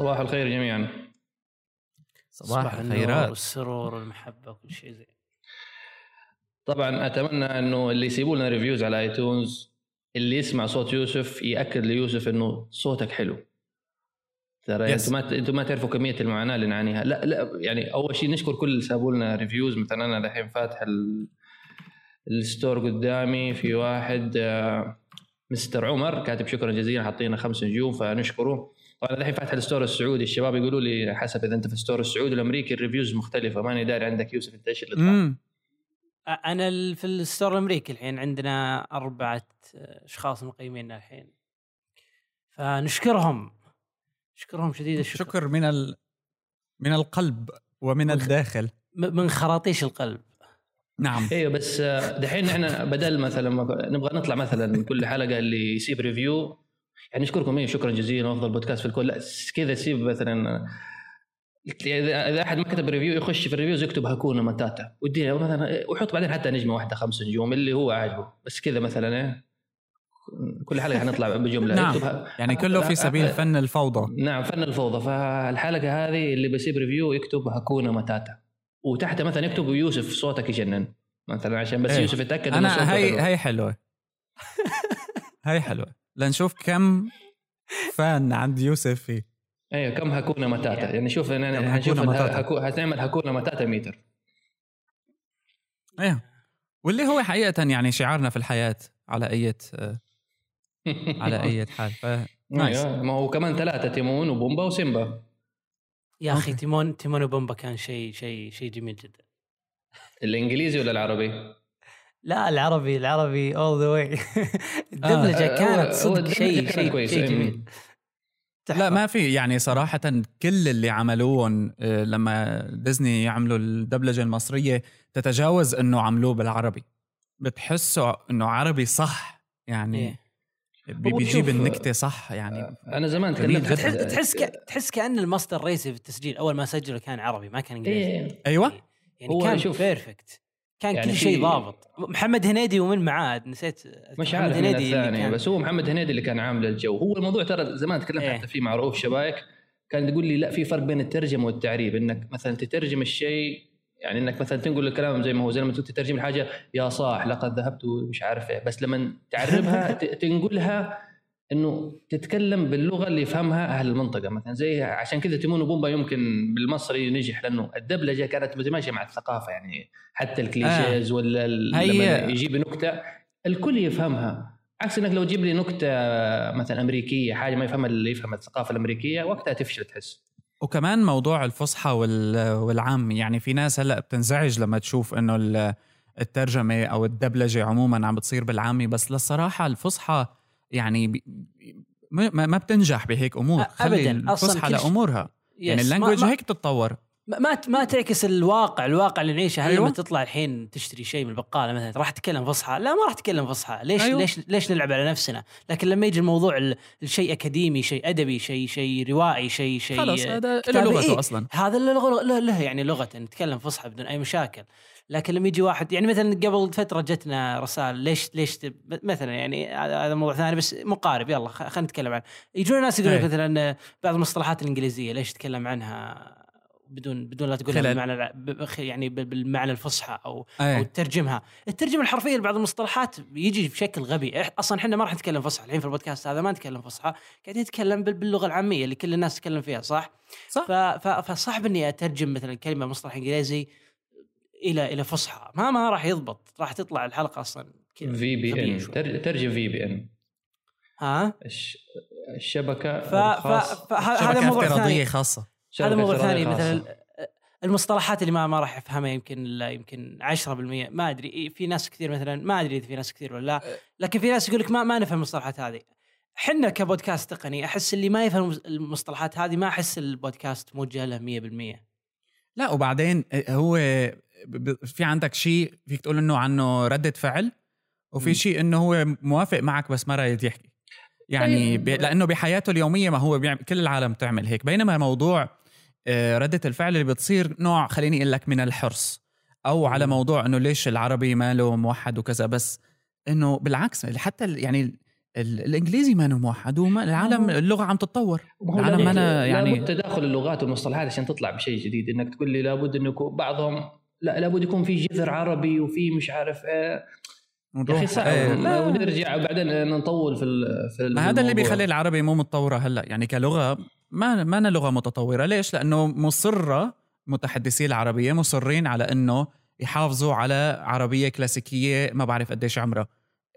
صباح الخير جميعا. صباح الخيرات. والسرور والمحبة وكل شيء زين. طبعا أتمنى أنه اللي يسيبوا لنا reviews على iTunes اللي يسمع صوت يوسف يأكد ليوسف أنه صوتك حلو. ترى أنتم ما أنتم ما تعرفوا كمية المعاناة اللي نعانيها. لا لا يعني أول شيء نشكر كل اللي سابوا لنا reviews مثلا أنا الحين فاتح ال store قدامي في واحد آه، مستر عمر كاتب شكرا جزيلا حاطينا خمس نجوم فنشكره. طبعا الحين فاتح ال store السعودي. الشباب يقولوا لي حسب إذا أنت في ال store السعودي والامريكي ال reviews مختلفة. ماني داري عندك يوسف أنت إيش اللي طلع أنا في ال store الأمريكي الحين عندنا أربعة أشخاص مقيمين الحين. فنشكرهم. نشكرهم شديد الشكر. شكر من ال... من القلب ومن الداخل. من خراطيش القلب. نعم. أيوه بس دحين إحنا بدل مثلا نبغى نطلع مثلا كل حلقة اللي يسيب review يعني نشكركم إيه شكرا جزيلا افضل بودكاست في الكل. لا كذا سيب مثلا إذا أحد ما كتب ريفيو يخش في ال reviews يكتب هاكونا ماتاتا ودي مثلا ويحط بعدين حتى نجمة واحدة خمس نجوم اللي هو عاجبه. بس كذا مثلا إيه كل حلقة حنطلع بجملة. نعم. يعني كله في سبيل فن الفوضى. نعم فن الفوضى. فالحلقة هذه اللي بيسيب review يكتب هاكونا ماتاتا وتحت مثلا يكتب يوسف صوتك يجنن مثلا عشان بس إيه. يوسف يتأكد أنا هي هي حلوة. هي حلوة. لنشوف كم فان عند يوسف فيه. أيوه كم هكونا متاتا يعني شوف يعني حنشوف هتعمل هكونا متاتا متر أيوه. واللي هو حقيقة يعني شعارنا في الحياة على أي على أي حال. ف أيوه. ما هو كمان ثلاثة تيمون وبومبا وسيمبا. يا أخي تيمون تيمون وبومبا كان شيء شيء شيء جميل جدا. الإنجليزي ولا العربي؟ لا العربي العربي all the way الدبلجة آه كانت صدق شيء شيء شيء جميل. لا ما في يعني صراحة كل اللي عملوهم آه، لما ديزني يعملوا الدبلجة المصرية تتجاوز إنه عملوه بالعربي. بتحسوا إنه عربي صح يعني إيه. بيجيب النكتة صح يعني آه، أنا زمان تكلمت تحس تحس, تحس كأن الماستر الرئيسي في التسجيل أول ما سجله كان عربي ما كان إنجليزي. إيه. أيوه. يعني كان perfect كان يعني كل شيء ضابط. محمد هنيدي ومن معاه نسيت مش عارف محمد هنيدي الثاني بس هو محمد هنيدي اللي كان عامل الجو. هو الموضوع ترى زمان تكلمت إيه؟ حتى فيه مع رؤوف شبايك كان يقول لي لا في فرق بين الترجمة والتعريب. إنك مثلا تترجم الشيء يعني إنك مثلا تنقل الكلام زي ما هو زي لما تترجم الحاجة يا صاح لقد ذهبت مش عارف إيه. بس لما تعربها تنقلها إنه تتكلم باللغة اللي يفهمها أهل المنطقة. مثلا زي عشان كذا تيمون وبومبا يمكن بالمصري نجح لأنه الدبلجة كانت متماشيه مع الثقافة يعني. حتى الكليشيز آه. ولا لما يجيب نكتة الكل يفهمها. عكس إنك لو تجيب لي نكتة مثلا أمريكية حاجة ما يفهمها اللي يفهم الثقافة الأمريكية وقتها تفشل تحس. وكمان موضوع الفصحى والعام يعني في ناس هلأ بتنزعج لما تشوف إنه الترجمة أو الدبلجة عموما عم بتصير بالعامي. بس للصراحة الفصحى يعني ما, ما بتنجح بهيك أمور. خلي الفصحى لامورها يعني اللانجوج هيك بتتطور ما ما تعكس الواقع الواقع اللي نعيشه. هل أيوة؟ لما تطلع الحين تشتري شيء من البقالة مثلا راح تتكلم فصحى؟ لا ما راح تتكلم فصحى. ليش أيوة؟ ليش ليش نلعب على نفسنا؟ لكن لما يجي الموضوع الشيء أكاديمي شيء أدبي شيء شيء روائي شيء شيء خلاص هذا له لغته إيه؟ أصلا. هذا له له, له يعني لغة. نتكلم فصحى بدون أي مشاكل. لكن لما يجي واحد يعني مثلا قبل فترة جتنا رسائل ليش ليش مثلا يعني هذا موضوع ثاني بس مقارب يلا خلينا نتكلم عنه يجون ناس يقولون إيه. مثلا بعض المصطلحات الإنجليزية ليش تتكلم عنها بدون بدون لا تقولها بالمعنى يعني بالمعنى الفصحى أو أيه. أو تترجمها، الترجمة الحرفية لبعض المصطلحات يجي بشكل غبي، أصلا إحنا ما راح نتكلم فصحى الحين في البودكاست هذا ما نتكلم فصحى، قاعدين نتكلم باللغة العامية اللي كل الناس تتكلم فيها صح؟ صح فصعب إني أترجم مثلا كلمة مصطلح إنجليزي إلى إلى فصحى. ما ما راح يضبط. راح تطلع الحلقة أصلا كذا في بي ان ترجم في بي ان ها؟ الشبكة فهذا موضوع ثاني. خاصة. هذا موضوع ثاني. مثلا المصطلحات اللي ما ما راح يفهمها يمكن لا يمكن 10% ما أدري. في ناس كثير مثلا ما أدري إذا في ناس كثير ولا لا. لكن في ناس يقول لك ما ما نفهم المصطلحات هذه. إحنا كبودكاست تقني أحس اللي ما يفهم المصطلحات هذه ما أحس البودكاست موجه له 100% لا وبعدين هو في عندك شيء فيك تقول إنه عنه ردة فعل وفي شيء إنه هو موافق معك بس ما رايد يحكي. يعني طيب. لأنه بحياته اليومية ما هو بيعمل كل العالم تعمل هيك. بينما موضوع آه، ردة الفعل اللي بتصير نوع خليني أقول لك من الحرص أو على موضوع إنه ليش العربي ماله موحد وكذا بس إنه بالعكس حتى يعني الإنجليزي ما موحد والعالم اللغة عم تتطور. العالم ما يعني لابد تداخل اللغات والمصطلحات عشان تطلع بشيء جديد. إنك تقول لي لابد إنه بعضهم لا لابد يكون في جذر عربي وفي مش عارف إيه يا أخي صعب. إيه ونرجع وبعدين نطول في في هذا اللي بيخلي العربي مو متطوره هلا. يعني كلغة ما ما لغة متطورة. ليش؟ لأنه مصرة متحدثي العربية مصرين على إنه يحافظوا على عربية كلاسيكية ما بعرف قديش عمرها.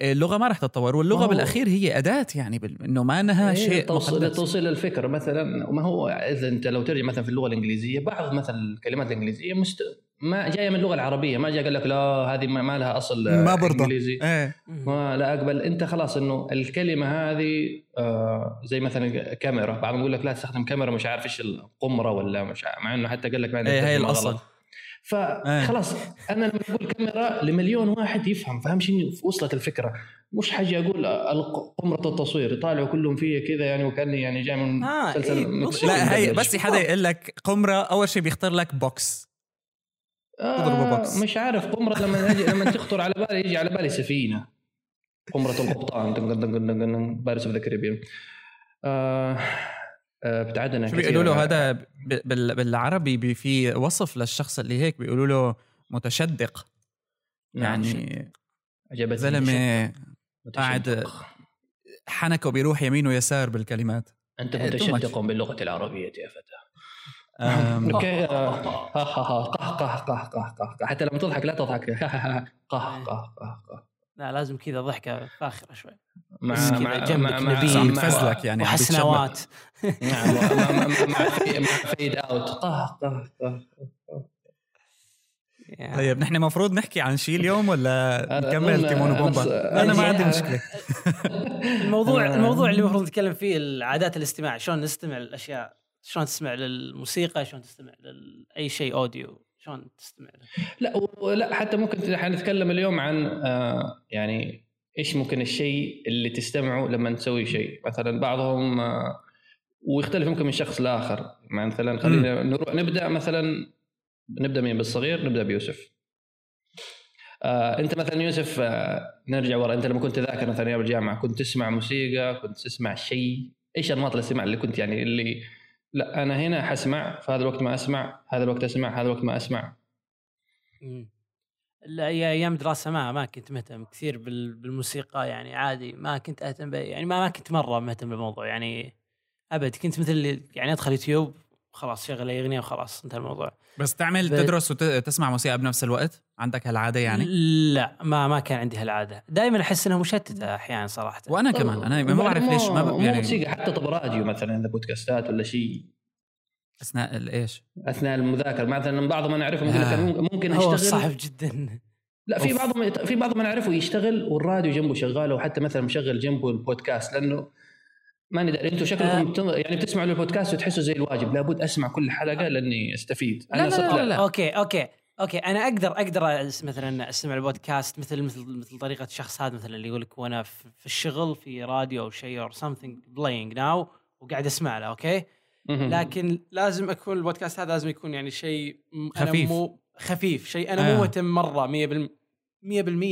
اللغة ما راح تتطور. واللغة بالأخير هي أداة يعني إنه ما أنها إيه شيء توصيل توصيل الفكرة مثلا. وما هو إذا أنت لو ترجع مثلا في اللغة الإنجليزية بعض مثلا الكلمات الإنجليزية مست... ما جاية من اللغة العربية ما جاء قال لك لا هذه ما لها أصل ما برضه. إنجليزي. إيه. ما لا أقبل. أنت خلاص إنه الكلمة هذه آه زي مثلا كاميرا. بعضهم يقول لك لا تستخدم كاميرا مش عارف إيش القمرة ولا مش عارف مع إنه حتى قال لك إيه هي الأصل. فخلاص أنا لما أقول كاميرا لمليون واحد يفهم فهم شنو؟ وصلت الفكرة. مش حاجة أقول قمرة التصوير. يطالعوا كلهم فيا كذا يعني وكأني يعني جاي من آه مسلسل إيه. لا هي بس حدا يقول لك قمرة أول شيء بيختار لك box آه box. مش عارف قمرة لما يجي لما تخطر على بالي يجي على بالي سفينة. قمرة القبطان. Pirates of the Caribbean. ابتعدنا شو بيقولوا له؟ هذا بالعربي في وصف للشخص اللي هيك بيقولوا له متشدق. نعم، يعني عجبتني زلمه قاعد حنكه بيروح يمين ويسار بالكلمات. أنت إيه، متشدق باللغة العربية يا فتى. أوكي قه قه قه حتى لما تضحك لا تضحك. قه قه قه لا لازم كذا ضحكة فاخرة شوي. مع مع جنبك نبيل فزلك يعني وحسنوات نعم مع مع فيد اوت طه طه طيب نحن المفروض نحكي عن شيء اليوم ولا نكمل تيمون وبومبا؟ أنا ما عندي مشكلة. الموضوع الموضوع اللي المفروض نتكلم فيه عادات الاستماع. شلون نستمع للاشياء شلون تستمع للموسيقى شلون تستمع لاي شيء اوديو شلون تستمع له؟ لا لا حتى ممكن حنتكلم اليوم عن آه يعني إيش ممكن الشيء اللي تستمعه لما تسوي شيء. مثلا بعضهم آه ويختلف ممكن من شخص لآخر. مثلا خلينا نروح نبدأ مثلا نبدأ مين؟ بالصغير نبدأ بيوسف. آه أنت مثلا يوسف آه نرجع ورا. أنت لما كنت تذاكر مثلا أيام الجامعة كنت تسمع موسيقى كنت تسمع شيء. إيش انماط الاستماع اللي كنت يعني اللي لا أنا هنا حسمع في هذا الوقت ما أسمع هذا الوقت أسمع هذا الوقت ما أسمع. لا أيام دراسة ما ما كنت مهتم كثير بالموسيقى يعني عادي ما كنت أهتم يعني ما ما كنت مرة مهتم بالموضوع يعني أبد. كنت مثل يعني أدخل يوتيوب خلاص شغل اي اغنيه وخلاص انتهى الموضوع. بس تعمل ب... تدرس وتسمع موسيقى بنفس الوقت؟ عندك هالعادة يعني؟ لا ما ما كان عندي هالعادة. دائما أحس إنها مشتتة أحيانا صراحة. وأنا كمان أنا ما بعرف ليش ما ب... يعني موسيقى حتى طب راديو مثلا إذا بودكاستات ولا شيء. أثناء الايش؟ أثناء المذاكرة. مثلا بعضهم أنا أعرفهم يقول لك ممكن اشتغل صعب جدا. لا في بعضهم في بعضهم أنا أعرفه يشتغل والراديو جنبه شغال وحتى مثلا مشغل جنبه البودكاست لأنه ما ندري أنتم شكلكم آه. يعني بتسمعوا البودكاست وتحسوا زي الواجب لابد أسمع كل حلقة لأني أستفيد. أنا لا لا, لا, لا, لا. okay okay okay. أنا أقدر أقدر مثلا أستمع البودكاست مثل مثل مثل طريقة الشخص هذا مثلا اللي يقول لك وأنا في الشغل في راديو أو شيء or something playing now وقاعد أسمع له okay؟ لكن لازم أكون البودكاست هذا لازم يكون يعني شيء خفيف. مو خفيف. شيء أنا آه. مو مهتم مرة 100% 100%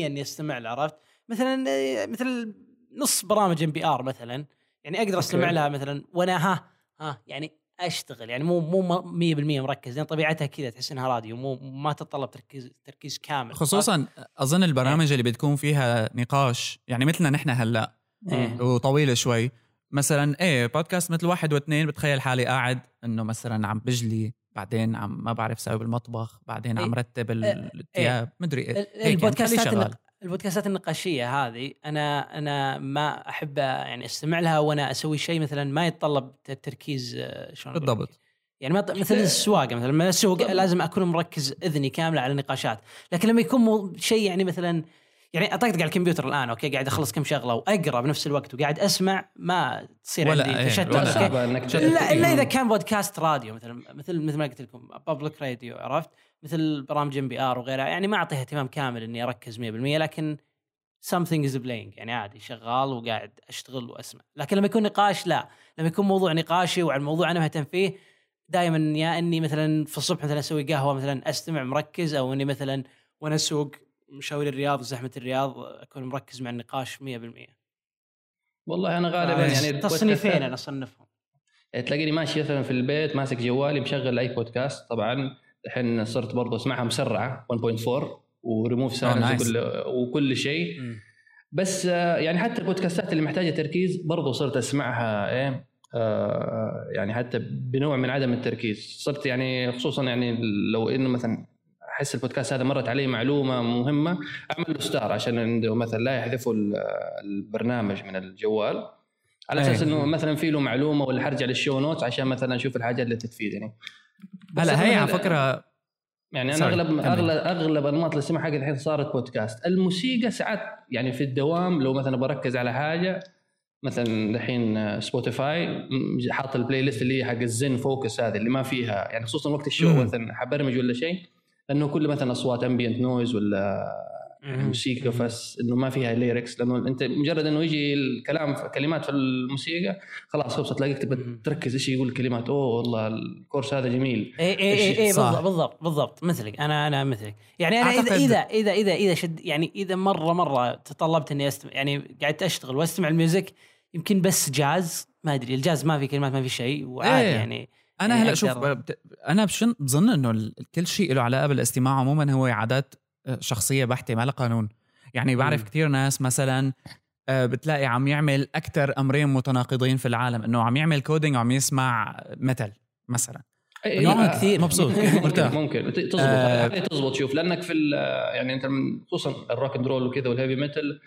إني أستمع له عرفت؟ مثلا مثل نص برامج NPR مثلا. يعني أقدر أستمع لها مثلا وأنا ها ها يعني أشتغل يعني مو مو 100% مركز لأن طبيعتها كذا تحس إنها راديو مو ما تتطلب تركيز تركيز كامل خصوصا أظن البرامج إيه. اللي بتكون فيها نقاش يعني مثلنا نحن هلأ إيه. وطويله شوي مثلا إيه بودكاست مثل واحد واثنين بتخيل حالي قاعد إنه مثلا عم بجلي بعدين عم ما بعرف سوي بالمطبخ بعدين عم إيه. رتب إيه. الثياب إيه. مدري إيه البودكاستات البودكاستات النقاشية هذه أنا أنا ما أحب يعني أستمع لها وأنا أسوي شيء مثلا ما يتطلب تركيز آه، شلون بالضبط. يعني مثل السواقة مثلا لما أسوق لازم أكون مركز إذني كاملة على النقاشات. لكن لما يكون شيء يعني مثلا يعني أطقطق على الكمبيوتر الآن أوكي؟ قاعد أخلص كم شغلة وأقرأ بنفس الوقت وقاعد أسمع ما تصير ولا عندي تشتت. لا إلا إذا كان بودكاست راديو مثلا مثل مثل ما قلت لكم public radio عرفت؟ مثل برامج NPR وغيرها يعني ما أعطيها اهتمام كامل إني أركز 100% لكن something is playing يعني عادي شغال وقاعد أشتغل وأسمع. لكن لما يكون نقاش لا. لما يكون موضوع نقاشي وعن الموضوع أنا مهتم فيه دائما يا إني مثلا في الصبح مثلا أسوي قهوة مثلا أستمع مركز أو إني مثلا وأنا أسوق مشاوير الرياض وزحمة الرياض أكون مركز مع النقاش 100% والله أنا غالبا آه، يعني تصنيفين أنا اصنفهم تلاقيني ماشي مثلا في البيت ماسك جوالي مشغل أي بودكاست. طبعا الحين صرت برضه اسمعها مسرعه 1.4 وريموف سايلنس وكل, وكل شيء. بس آه، يعني حتى البودكاستات اللي محتاجة تركيز برضه صرت أسمعها إيه آه يعني حتى بنوع من عدم التركيز. صرت يعني خصوصا يعني لو إنه مثلا أحس البودكاست هذا مرت علي معلومة مهمة. أعمل له ستار عشان عنده مثلا لا يحذفوا البرنامج من الجوال. على أساس إنه مثلا في له معلومة ولا حرجع لل show notes عشان مثلا أشوف الحاجات اللي تفيدني. هلا هي على فكرة يعني أنا اغلب اغلب أغلب أنماط الاستماع حقي الحين صارت بودكاست. الموسيقى ساعات يعني في الدوام لو مثلا بركز على حاجة مثلا الحين سبوتيفاي حاط ال playlist اللي هي حق ال zen focus هذه اللي ما فيها يعني خصوصا وقت الشغل مثلا حبرمج ولا شيء. لأنه كل مثلا أصوات ambient noise ولا موسيقى بس إنه ما فيها lyrics لأنه أنت مجرد إنه يجي الكلام كلمات في الموسيقى خلاص خلص تلاقيك تبى تركز إيش يقول الكلمات. أوه والله الكورس هذا جميل. اي اي اي, اي بالضبط بالضبط بالضبط. مثلك أنا أنا مثلك. يعني أنا اذا اذا اذا اذا إذا شد يعني إذا مره مرة تطلبت إني استمع يعني قعدت أشتغل وأستمع ال music يمكن بس جاز ما أدري الجاز ما في كلمات ما في شيء وعادي إيه. يعني. أنا يعني هلأ شوف أنا بظن إنه كل شيء له علاقة بالاستماع عموما هو عادات آه، شخصية بحتة ما لها قانون. يعني بعرف كثير ناس مثلا آه، بتلاقي عم يعمل أكثر أمرين متناقضين في العالم إنه عم يعمل coding وعم يسمع metal مثلا. نوع كثير مبسوط مرتاح. ممكن تزبط آه تزبط شوف لأنك في يعني أنت خصوصا ال rock and roll وكذا وال heavy metal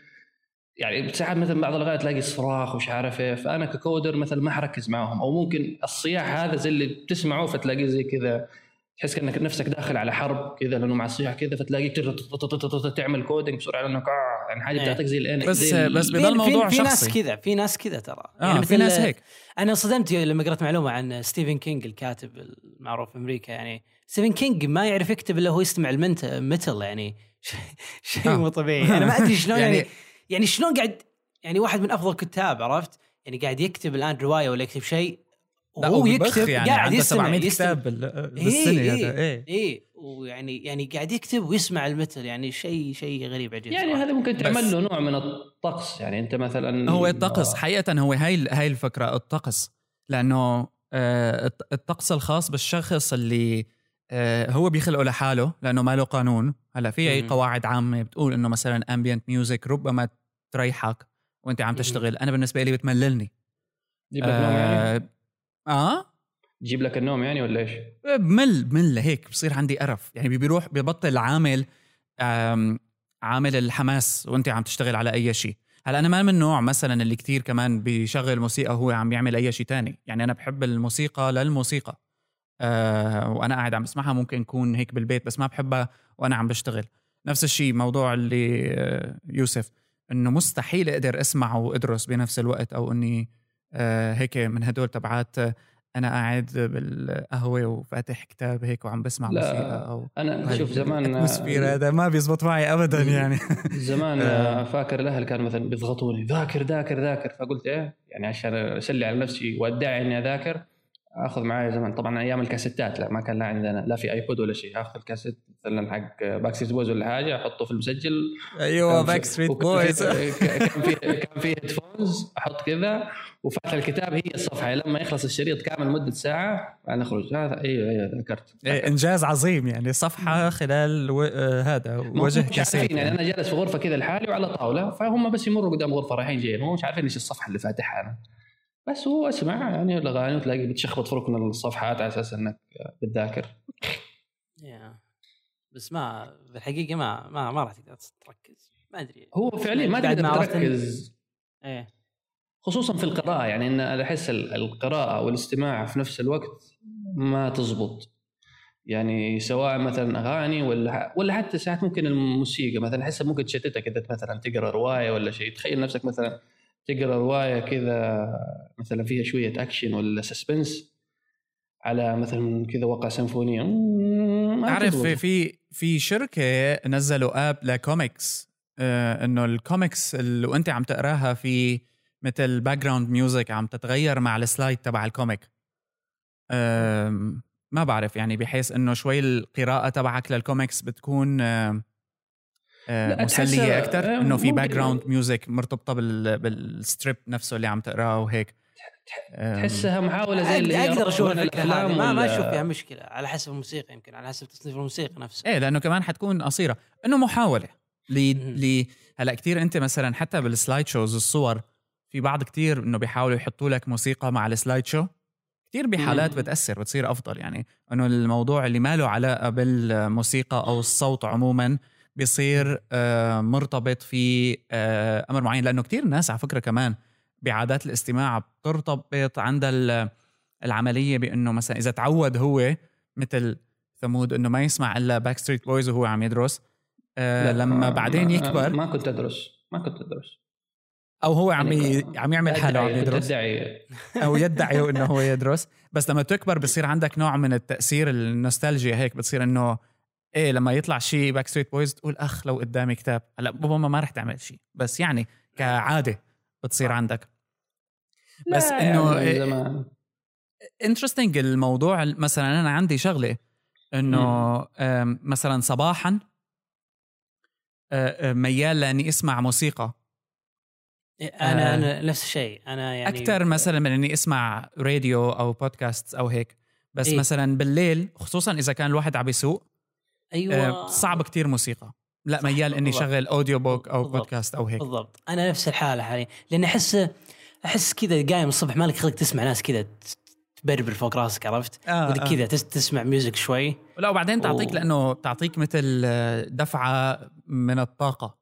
يعني ساعات مثلا بعض الأغاني تلاقي صراخ ومش عارف إيه فأنا ك coder مثلا ما حركز معاهم أو ممكن الصياح هذا زي اللي بتسمعه فتلاقيه زي كذا تحس كأنك نفسك داخل على حرب كذا لأنه مع الصياح كذا فتلاقيك تعمل coding بسرعة لانك يعني حاجة إيه. بتعطيك زي الان بس بس بضل الموضوع في, في ناس كذا في ناس كذا ترى. آه يعني في ناس هيك. أنا انصدمت لما قرأت معلومة عن ستيفن كينج الكاتب المعروف في أمريكا يعني ستيفن كينج ما يعرف يكتب إلا هو يستمع ال metal يعني شيء مو طبيعي. أنا ما أدري شلون يعني يعني, شلون قاعد يعني واحد من أفضل الكتاب عرفت؟ يعني قاعد يكتب الآن رواية ولا يكتب شيء وهو يكتب يعني قاعد يسمع كتاب بالسنة إيه إيه, إيه, إيه ويعني يعني قاعد يكتب ويسمع المثل يعني شيء شيء غريب عجيب يعني هذا ممكن تعمل له نوع من الطقس يعني أنت مثلا هو الطقس حقيقة هو هاي هاي الفكرة الطقس. لأنه آه، الطقس الخاص بالشخص اللي هو بيخلقه لحاله لأنه ما له قانون. هلأ في أي قواعد عامة بتقول إنه مثلا امبيانت ميوزك ربما تريحك وأنت عم تشتغل. أنا بالنسبة لي بتمللني. جيب لك نوم يعني؟ آه؟ جيب لك النوم يعني ولا إيش؟ بمل بمل. هيك بصير عندي قرف. يعني بيروح ببطل عامل عامل الحماس وأنت عم تشتغل على أي شيء هلأ أنا ما من النوع مثلا اللي كتير كمان بيشغل موسيقى وهو عم يعمل أي شيء تاني. يعني أنا بحب الموسيقى للموسيقى. أه وأنا قاعد عم بسمعها ممكن اكون هيك بالبيت بس ما بحبها وأنا عم بشتغل. نفس الشيء موضوع اللي آه، يوسف إنه مستحيل أقدر أسمع وأدرس بنفس الوقت أو إني آه هيك من هدول تبعات أنا قاعد بالقهوة وفاتح كتاب هيك وعم بسمع لا موسيقى أو أنا شوف زمان ال atmosphere هذا ما بيزبط معي ابدا يعني. زمان آه. فاكر الأهل كانوا مثلا بيضغطوني ذاكر ذاكر ذاكر. فقلت إيه يعني عشان أسلي على نفسي وأدعي إني أذاكر. آخذ معي زمان طبعا أيام الكاسيتات لا ما كان لا عندنا لا في iPod ولا شيء. آخذ الكاسيت مثلا حق Backstreet Boys ولا حاجة أحطه في المسجل. أيوه Backstreet Boys. كان في كان في headphones أحط كذا وفتح الكتاب هي الصفحة. لما يخلص الشريط كامل مدة ساعة بعدين أخرج. هذا أيوه أيوه ذكرت. إيه إنجاز عظيم يعني. صفحة خلال و... آه هذا وجه كاسيت يعني. أنا جالس في غرفة كذا لحالي وعلى طاولة فهم بس يمروا قدام غرفة رايحين جايين. هم مش عارفين إيش الصفحة اللي فاتحها. أنا بس هو اسمع يعني الأغاني وتلاقي بتشخبط في ركن الصفحات على أساس إنك بتذاكر. بس ما بالحقيقة ما ما ما راح تقدر تركز. ما أدري. هو فعليا ما تقدر تركز. إيه. خصوصا في القراءة يعني إن أحس القراءة والاستماع في نفس الوقت ما تزبط. يعني سواء مثلا أغاني ولا ولا حتى ساعات ممكن الموسيقى مثلا احسها ممكن تشتتك إذا مثلا تقرأ رواية ولا شيء. تخيل نفسك مثلا تقرأ رواية كذا مثلا فيها شوية اكشن ولا suspense على مثلا كذا وقع سيمفونية. تعرف في في شركة نزلوا app ل comics آه إنه الكوميكس اللي وأنت عم تقراها في مثل background music عم تتغير مع ال slide تبع ال comic آه ما بعرف يعني بحيث إنه شوي القراءة تبعك للكوميكس بتكون آه، مسلية أكثر إنه في background music مرتبطة بال strip نفسه اللي عم تقراه وهيك. تحسها محاولة زي اللي أقدر أشوف الافلام ما ما أشوف فيها مشكلة على حسب الموسيقى يمكن على حسب تصنيف الموسيقى نفسه. إيه لأنه كمان حتكون قصيرة. إنه محاولة. ل هلأ كثير أنت مثلا حتى بال slide shows الصور في بعض كثير إنه بيحاولوا يحطوا لك موسيقى مع ال slide show كثير بحالات بتأثر بتصير أفضل يعني. إنه الموضوع اللي ما له علاقة بالموسيقى أو الصوت عموما بيصير آه، مرتبط في آه، أمر معين. لأنه كثير ناس على فكرة كمان بعادات الاستماع بترتبط عند العملية بأنه مثلا إذا تعود هو مثل ثمود إنه ما يسمع إلا Backstreet Boys وهو عم يدرس آه لما بعدين يكبر ما كنت أدرس ما كنت أدرس. أو هو عم يعني عم يعمل حاله عم يدرس. أو يدعي إنه هو يدرس. بس لما تكبر بصير عندك نوع من التأثير النوستالجيا هيك بتصير إنه إيه لما يطلع شيء Backstreet Boys تقول أخ لو قدامي كتاب. هلأ بابا ما رح تعمل شيء بس يعني كعادة بتصير عندك. بس إنه انترستنج الموضوع مثلا أنا عندي شغلة إنه مثلا صباحا ميال لأني أسمع موسيقى. إيه، أنا أنا نفس الشيء. أنا يعني أكثر مثلا من إني أسمع راديو أو بودكاست أو هيك. بس إيه؟ مثلا بالليل خصوصا إذا كان الواحد عم يسوق أيوه. صعب كتير موسيقى. لا ميال إني شغل audio book أو بالضبط. بودكاست أو هيك. بالضبط. أنا نفس الحالة حاليا. لأن أحس أحس كذا قايم الصبح مالك خلق تسمع ناس كذا تبربر فوق راسك عرفت؟ آه آه. كذا تسمع music شوي. لا وبعدين تعطيك و... لأنه تعطيك مثل دفعة من الطاقة.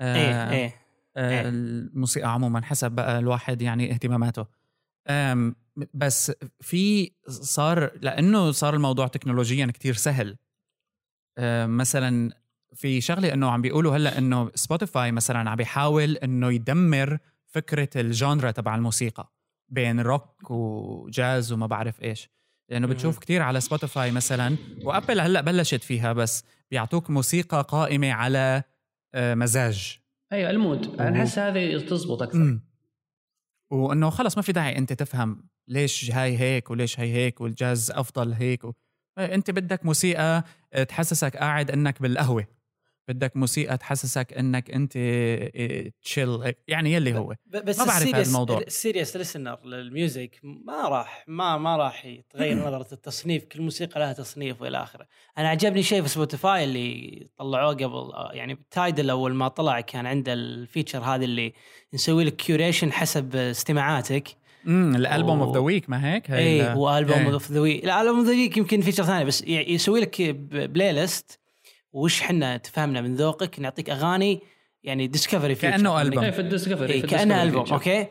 آه إيه إيه آه إيه. الموسيقى عموما حسب بقى الواحد يعني اهتماماته. بس في صار لأنه صار الموضوع تكنولوجيا كتير سهل. مثلا في شغلة إنه عم بيقولوا هلأ إنه Spotify مثلا عم بيحاول إنه يدمر فكرة ال genre تبع الموسيقى بين روك وجاز وما بعرف إيش. لأنه بتشوف كتير على Spotify مثلا و Apple هلأ بلشت فيها بس بيعطوك موسيقى قائمة على آه، مزاج. أيوه ال mood. أنا احس هذه تزبط أكثر. وإنه خلص ما في داعي أنت تفهم ليش هاي هيك وليش هاي هيك والجاز أفضل هيك و... أنت بدك موسيقى تحسسك قاعد إنك بالقهوة. بدك موسيقى تحسسك إنك أنت تشيل إيه، يعني يلي هو. بس ما بعرف هذا الموضوع. ال serious listener لل music ما راح ما ما راح يتغير نظرة التصنيف. كل موسيقى لها تصنيف وإلى آخره. أنا عجبني شيء في Spotify اللي طلعوه قبل يعني Tidal أول ما طلع كان عنده ال feature هذا اللي نسوي لك curation حسب استماعاتك. امم ال album of the week ما هيك؟ اي هو album of the week ال album of the week يمكن feature ثاني بس يسوي لك playlist وش حنا تفهمنا من ذوقك نعطيك أغاني يعني discovery كأنه ألبوم. إيه في ال discovery إيه كأنه ألبوم أوكي؟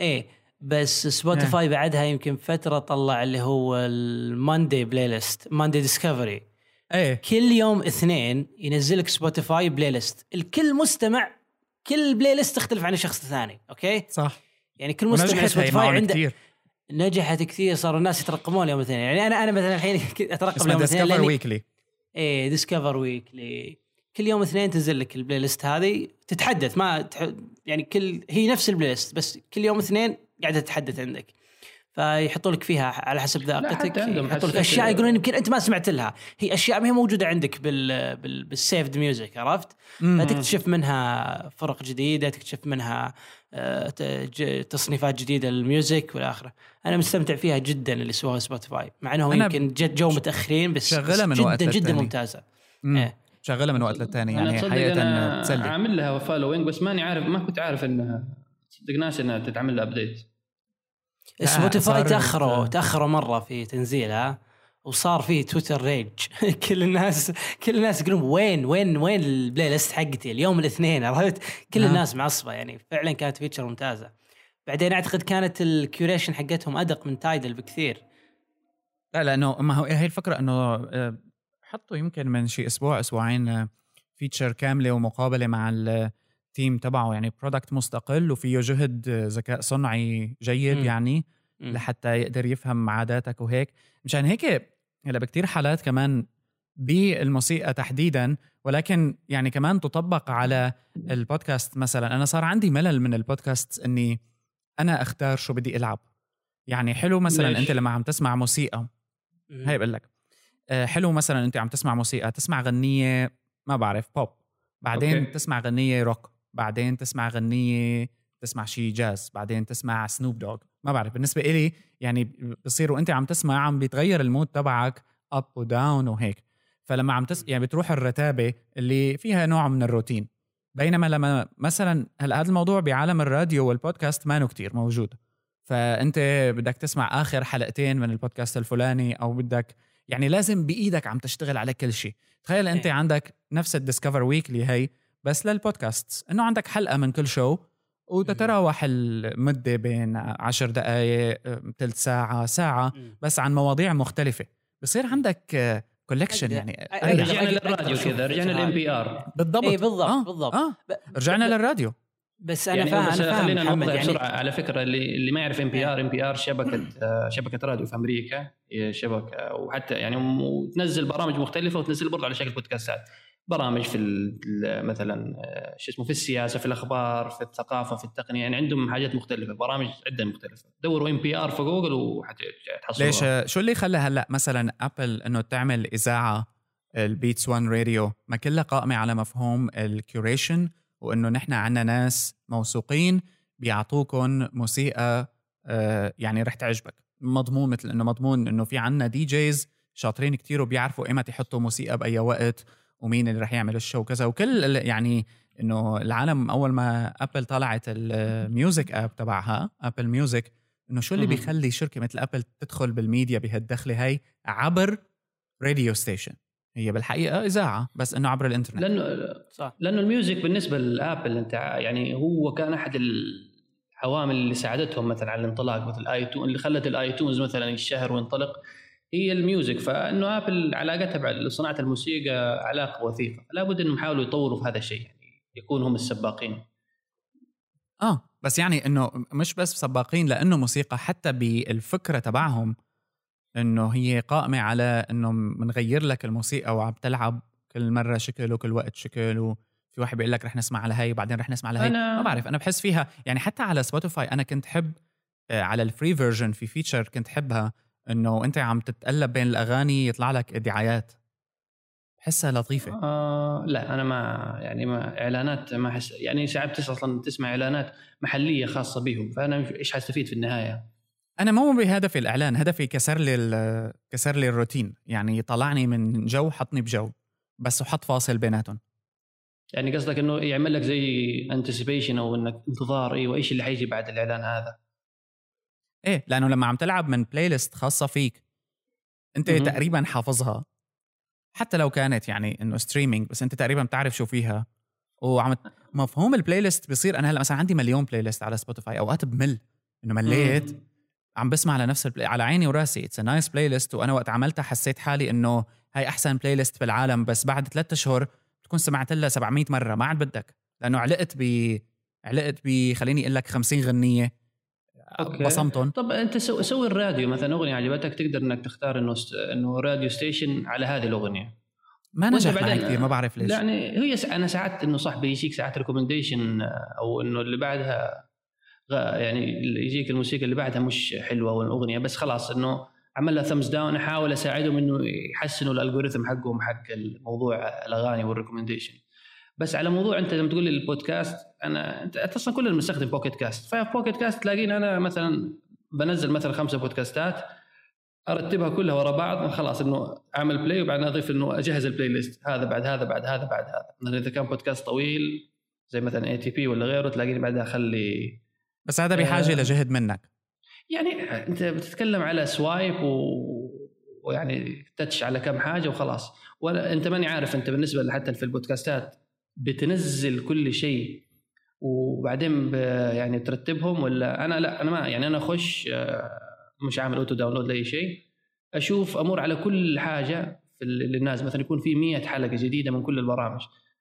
إيه بس Spotify yeah. بعدها يمكن فترة طلع اللي هو ال Monday playlist Monday discovery إيه. كل يوم اثنين ينزل لك Spotify playlist لكل مستمع كل playlist تختلف عن الشخص الثاني أوكي؟ صح. يعني كل مستمع Spotify عنده كتير. نجحت كثير صاروا الناس يترقبون يوم اثنين يعني أنا أنا مثلا الحين اترقب يوم اثنين weekly إيه Discover Weekly كل يوم اثنين تنزل لك ال playlist هذه. تتحدث ما تح... يعني كل هي نفس ال playlist بس كل يوم اثنين قاعدة تتحدث عندك. فيحطوا لك فيها على حسب ذائقتك يحطوا لك أشياء يقولون يمكن أنت ما سمعت لها. هي أشياء ما هي موجودة عندك بال, بال... بال saved music عرفت؟ فتكتشف منها فرق جديدة تكتشف منها آه، تصنيفات جديدة لل music والى آخره. أنا مستمتع فيها جدا اللي سووها Spotify مع إنهم يمكن جت جو متأخرين بس شغلها من جدا وقت جدا جدا ممتازة. إيه. شغلها من وقت للثاني يعني حقيقه تسلي. عامل لها following بس ماني عارف ما كنت عارف انها صدق ناس إنها تتعمل لها update Spotify تاخروا تأخروا مرة في تنزيلها وصار في Twitter rage. كل الناس كل الناس يقولون وين وين وين ال playlist حقتي؟ اليوم الاثنين عرفت؟ كل نعم. الناس معصبة يعني. فعلا كانت feature ممتازة. بعدين أعتقد كانت ال curation حقتهم أدق من Tidal بكثير. لا لأنه ما هو هي الفكرة إنه آه، حطوا يمكن من شيء أسبوع أسبوعين feature آه، كاملة ومقابلة مع ال team تبعه يعني product مستقل وفيه جهد ذكاء صنعي جيد م. يعني م. لحتى يقدر يفهم عاداتك وهيك مشان هيك هلا بكتير حالات كمان بالموسيقى تحديدا ولكن يعني كمان تطبق على البودكاست مثلا أنا صار عندي ملل من البودكاست إني أنا أختار شو بدي ألعب يعني حلو مثلا ليش؟ أنت لما عم تسمع موسيقى هاي بقول لك آه، حلو مثلا أنت عم تسمع موسيقى تسمع غنية ما بعرف بوب بعدين أوكي. تسمع غنية روك بعدين تسمع غنية تسمع شي جاز بعدين تسمع Snoop Dogg ما بعرف بالنسبة إلي يعني بصير وأنت عم تسمع عم بيتغير ال mood تبعك up و down وهيك فلما عم تس يعني بتروح الرتابة اللي فيها نوع من الروتين. بينما لما مثلا هلأ هذا الموضوع بعالم الراديو والبودكاست ما كتير موجود. فأنت بدك تسمع آخر حلقتين من البودكاست الفلاني أو بدك يعني لازم بإيدك عم تشتغل على كل شيء تخيل أنت إيه. عندك نفس ال Discover Weekly هي بس للبودكاست إنه عندك حلقة من كل show وتتراوح المدة بين عشر دقائق ثلث ساعة ساعة مم. بس عن مواضيع مختلفة بصير عندك collection يعني. رجعنا للراديو كذا رجعنا. لل NPR بالضبط اي بالضبط آه. بالضبط آه. رجعنا للراديو بس أنا يعني فاهم بس أنا فاهم خلينا نوضح يعني بسرعة على فكرة اللي اللي ما يعرف ام بي ار ام بي ار شبكة آه، شبكة راديو في أمريكا شبكة وحتى يعني وتنزل برامج مختلفة وتنزل برضه على شكل بودكاستات برامج في مثلا آه، شو اسمه في السياسة في الأخبار في الثقافة في التقنية يعني عندهم حاجات مختلفة برامج عدة مختلفة. دوروا NPR في جوجل وحتحصلوا ليش آه، شو اللي خلى هلأ مثلا Apple إنه تعمل إذاعة ال Beats 1 راديو ما كلها قائمة على مفهوم ال curation وإنه نحن عنا ناس موثوقين بيعطوكم موسيقى آه، يعني رح تعجبك. مضمون مثل إنه مضمون إنه في عنا DJs شاطرين كتير وبيعرفوا إيمتى يحطوا موسيقى بأي وقت. ومين اللي رح يعمل ال show كذا وكل يعني إنه العالم أول ما Apple طلعت ال music app تبعها Apple Music إنه شو اللي. بيخلي شركة مثل Apple تدخل بالميديا بهالدخلة هي عبر radio station هي بالحقيقة إذاعة بس إنه عبر الإنترنت. لأنه صح. لأنه ال music بالنسبة ل Apple أنت يعني هو كان أحد العوامل اللي ساعدتهم مثلا على الانطلاق مثل iTunes اللي خلت ال iTunes مثلا يشهر وينطلق. هي ال music فإنه Apple علاقتها بصناعه الموسيقى علاقة وثيقة فلا بد إنهم يحاولوا يطوروا في هذا الشيء يعني يكونوا هم السباقين. آه بس يعني إنه مش بس سباقين لأنه موسيقى حتى بالفكرة تبعهم إنه هي قائمة على إنه بنغير لك الموسيقى وعم تلعب كل مرة شكل وكل وقت شكل وفي واحد بيقول لك رح نسمع على هي وبعدين رح نسمع على هي أنا- ما بعرف أنا بحس فيها يعني حتى على Spotify أنا كنت حب آه، على ال free version في feature كنت حبها إنه أنت عم تتقلب بين الأغاني يطلع لك دعايات بحسها لطيفة. آه لا أنا ما يعني ما إعلانات ما احس يعني ساعات أصلا تسمع إعلانات محلية خاصة بهم فأنا إيش حستفيد في النهاية؟ أنا مو بهدفي الإعلان هدفي كسر لي كسر لي الروتين. يعني طلعني من جو حطني بجو بس وحط فاصل بيناتهم. يعني قصدك إنه يعمل لك زي anticipation أو إنك انتظار إيوه إيش اللي حيجي بعد الإعلان هذا؟ إيه لأنه لما عم تلعب من بلاي ليست خاصة فيك أنت مهم. تقريبا حافظها. حتى لو كانت يعني إنه streaming بس أنت تقريبا بتعرف شو فيها. وعم مفهوم ال playlist بصير أنا هلأ مثلا عندي مليون playlist على Spotify أوقات بمل. إنه مليت. مم. عم بسمع على نفس ال play على عيني وراسي. it's nice playlist وأنا وقت عملتها حسيت حالي إنه هاي أحسن بلاي ليست بالعالم. بس بعد ثلاثة اشهر بتكون سمعت لها 700 مرة. ما عاد بدك. لأنه علقت ب علقت ب خليني أقول لك 50 غنية. أوكي. بصمتهم طب أنت سو سوي الراديو مثلا أغنية عجبتك تقدر إنك تختار إنه ست... إنه radio station على هذه الأغنية. ما نجح معي بعدين- كثير ما بعرف ليش. يعني هي س... أنا ساعات إنه صح بيجيك ساعات recommendation أو إنه اللي بعدها يعني يجيك الموسيقى اللي بعدها مش حلوة والأغنية بس خلاص إنه عمل لها thumbs down أحاول أساعدهم إنه يحسنوا ال algorithm حقهم حق الموضوع الأغاني وال recommendation بس على موضوع انت لما تقول لي البودكاست أنا أنت أصلا كلنا بنستخدم Pocket Casts ففي Pocket Casts تلاقيني أنا مثلا بنزل مثلا خمسة بودكاستات أرتبها كلها ورا بعض خلاص إنه أعمل play وبعدين أضيف إنه أجهز ال playlist هذا بعد هذا بعد هذا بعد هذا. مثلا إذا كان بودكاست طويل زي مثلا ATP ولا غيره تلاقيني بعدها أخلي بس هذا بحاجة آه. لجهد منك. يعني أنت بتتكلم على swipe و... ويعني touch على كم حاجة وخلاص. ولا أنت ماني عارف أنت بالنسبة حتى في البودكاستات بتنزل كل شيء وبعدين. يعني ترتبهم ولا أنا لا أنا ما يعني أنا أخش آه، مش عامل auto download لأي شيء أشوف أمر على كل حاجة في للناس. مثلا يكون في 100 حلقة جديدة من كل البرامج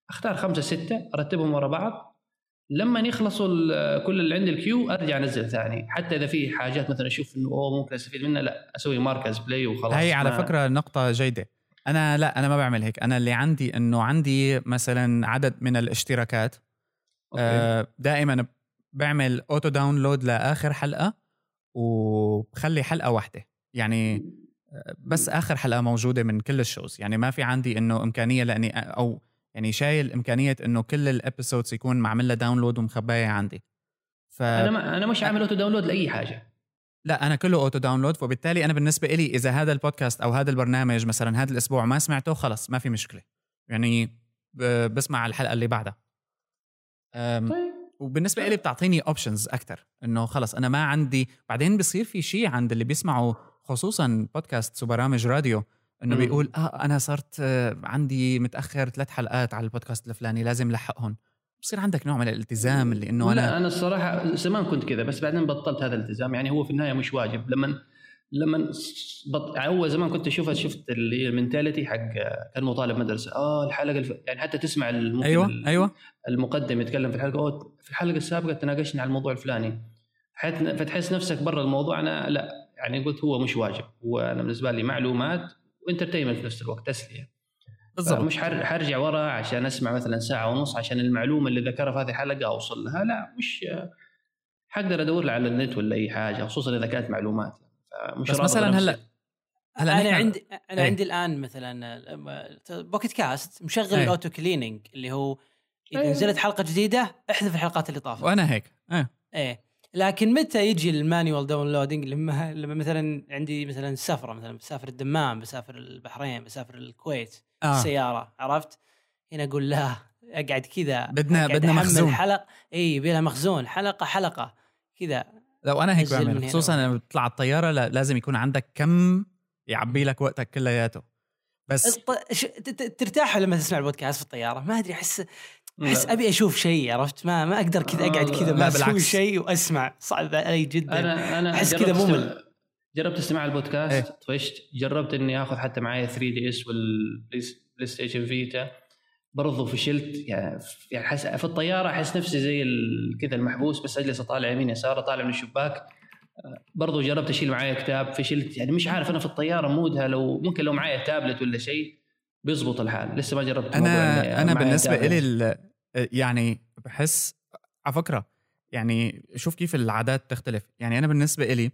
أختار خمسة ستة أرتبهم ورا بعض. لما يخلصوا ال- كل اللي عندي ال queue أرجع أنزل ثاني. حتى إذا في حاجات مثلا أشوف إنه أوه ممكن أستفيد منها لا أسوي mark as played وخلاص هي على فكرة نقطة جيدة. أنا لا أنا ما بعمل هيك. أنا اللي عندي إنه عندي مثلا عدد من الاشتراكات okay. آه، دائما بعمل auto download لآخر حلقة وبخلي حلقة واحدة. يعني آه، بس آخر حلقة موجودة من كل ال shows. يعني ما في عندي إنه إمكانية لأني أو يعني شايل إمكانية إنه كل ال episodes يكون معمل لها download ومخبايه عندي. ف... أنا ما أنا مش عامل auto download لأي حاجة. لا أنا كله auto download وبالتالي أنا بالنسبة لي إذا هذا البودكاست أو هذا البرنامج مثلا هذا الأسبوع ما سمعته خلص ما في مشكلة. يعني بسمع الحلقة اللي بعدها. طيب. وبالنسبة لي بتعطيني options أكثر إنه خلص أنا ما عندي بعدين بصير في شيء عند اللي بيسمعوا خصوصا بودكاست وبرامج راديو إنه بيقول آه أنا صرت آه، عندي متأخر ثلاث حلقات على البودكاست الفلاني لازم لحقهم بصير عندك نوع من الالتزام اللي إنه أنا لا أنا الصراحة زمان كنت كذا بس بعدين بطلت هذا الالتزام. يعني هو في النهاية مش واجب. لما لما بط... اول زمان كنت اشوفها شفت اللي هي ال mentality حق كان مطالب مدرسة. آه الحلقة الف... يعني حتى تسمع الم... أيوه أيوه. المقدم يتكلم في الحلقة أوه في الحلقة السابقة تناقشنا على الموضوع الفلاني. فتحس نفسك برا الموضوع. أنا لا يعني قلت هو مش واجب. هو أنا بالنسبة لي معلومات و entertainment في نفس الوقت تسلية. بالضبط. مش حرجع ورا عشان أسمع مثلا ساعة ونص عشان المعلومة اللي ذكرها في هذه الحلقة أوصل لها. لا مش حقدر أدور على النت ولا أي حاجة خصوصا إذا كانت معلومات. مش بس مثلا هلا هلا أنا عندي أنا إيه. عندي الآن مثلا Pocket Casts مشغل إيه. ال auto cleaning اللي هو إذا إيه. نزلت حلقة جديدة احذف الحلقات اللي طافت. وأنا هيك. إيه. إيه. لكن متى يجي ال manual downloading لما لما مثلا عندي مثلا سفرة مثلا بسافر الدمام بسافر البحرين بسافر الكويت آه. السياره عرفت؟ هنا أقول لا أقعد كذا بدنا بدنا مخزون. حلق. إي بلا مخزون حلقة حلقة كذا. لو أنا هيك بعمل خصوصا لما بتطلع الطيارة لازم يكون عندك كم يعبي لك وقتك كلياته. بس ترتاح لما تسمع البودكاست في الطيارة. ما أدري احس أحس أبي أشوف شيء عرفت؟ ما ما أقدر كذا أقعد كذا ما أسوي شيء وأسمع. صعب علي جدا. أنا أنا أحس كذا ممل. جربت استماع البودكاست إيه؟ طفشت. جربت إني آخذ حتى معي 3 DS وال Play Station Vita برضو فشلت. يعني يعني حس في الطيارة أحس نفسي زي كذا المحبوس بس أجلس أطالع يمين يسار أطالع من الشباك. برضو جربت أشيل معي كتاب فشلت. يعني مش عارف أنا في الطيارة مودها لو ممكن لو معي تابلت ولا شيء بيزبط الحال. لسه ما جربت أنا أنا بالنسبة لي يعني بحس على فكرة يعني شوف كيف العادات تختلف. يعني أنا بالنسبة لي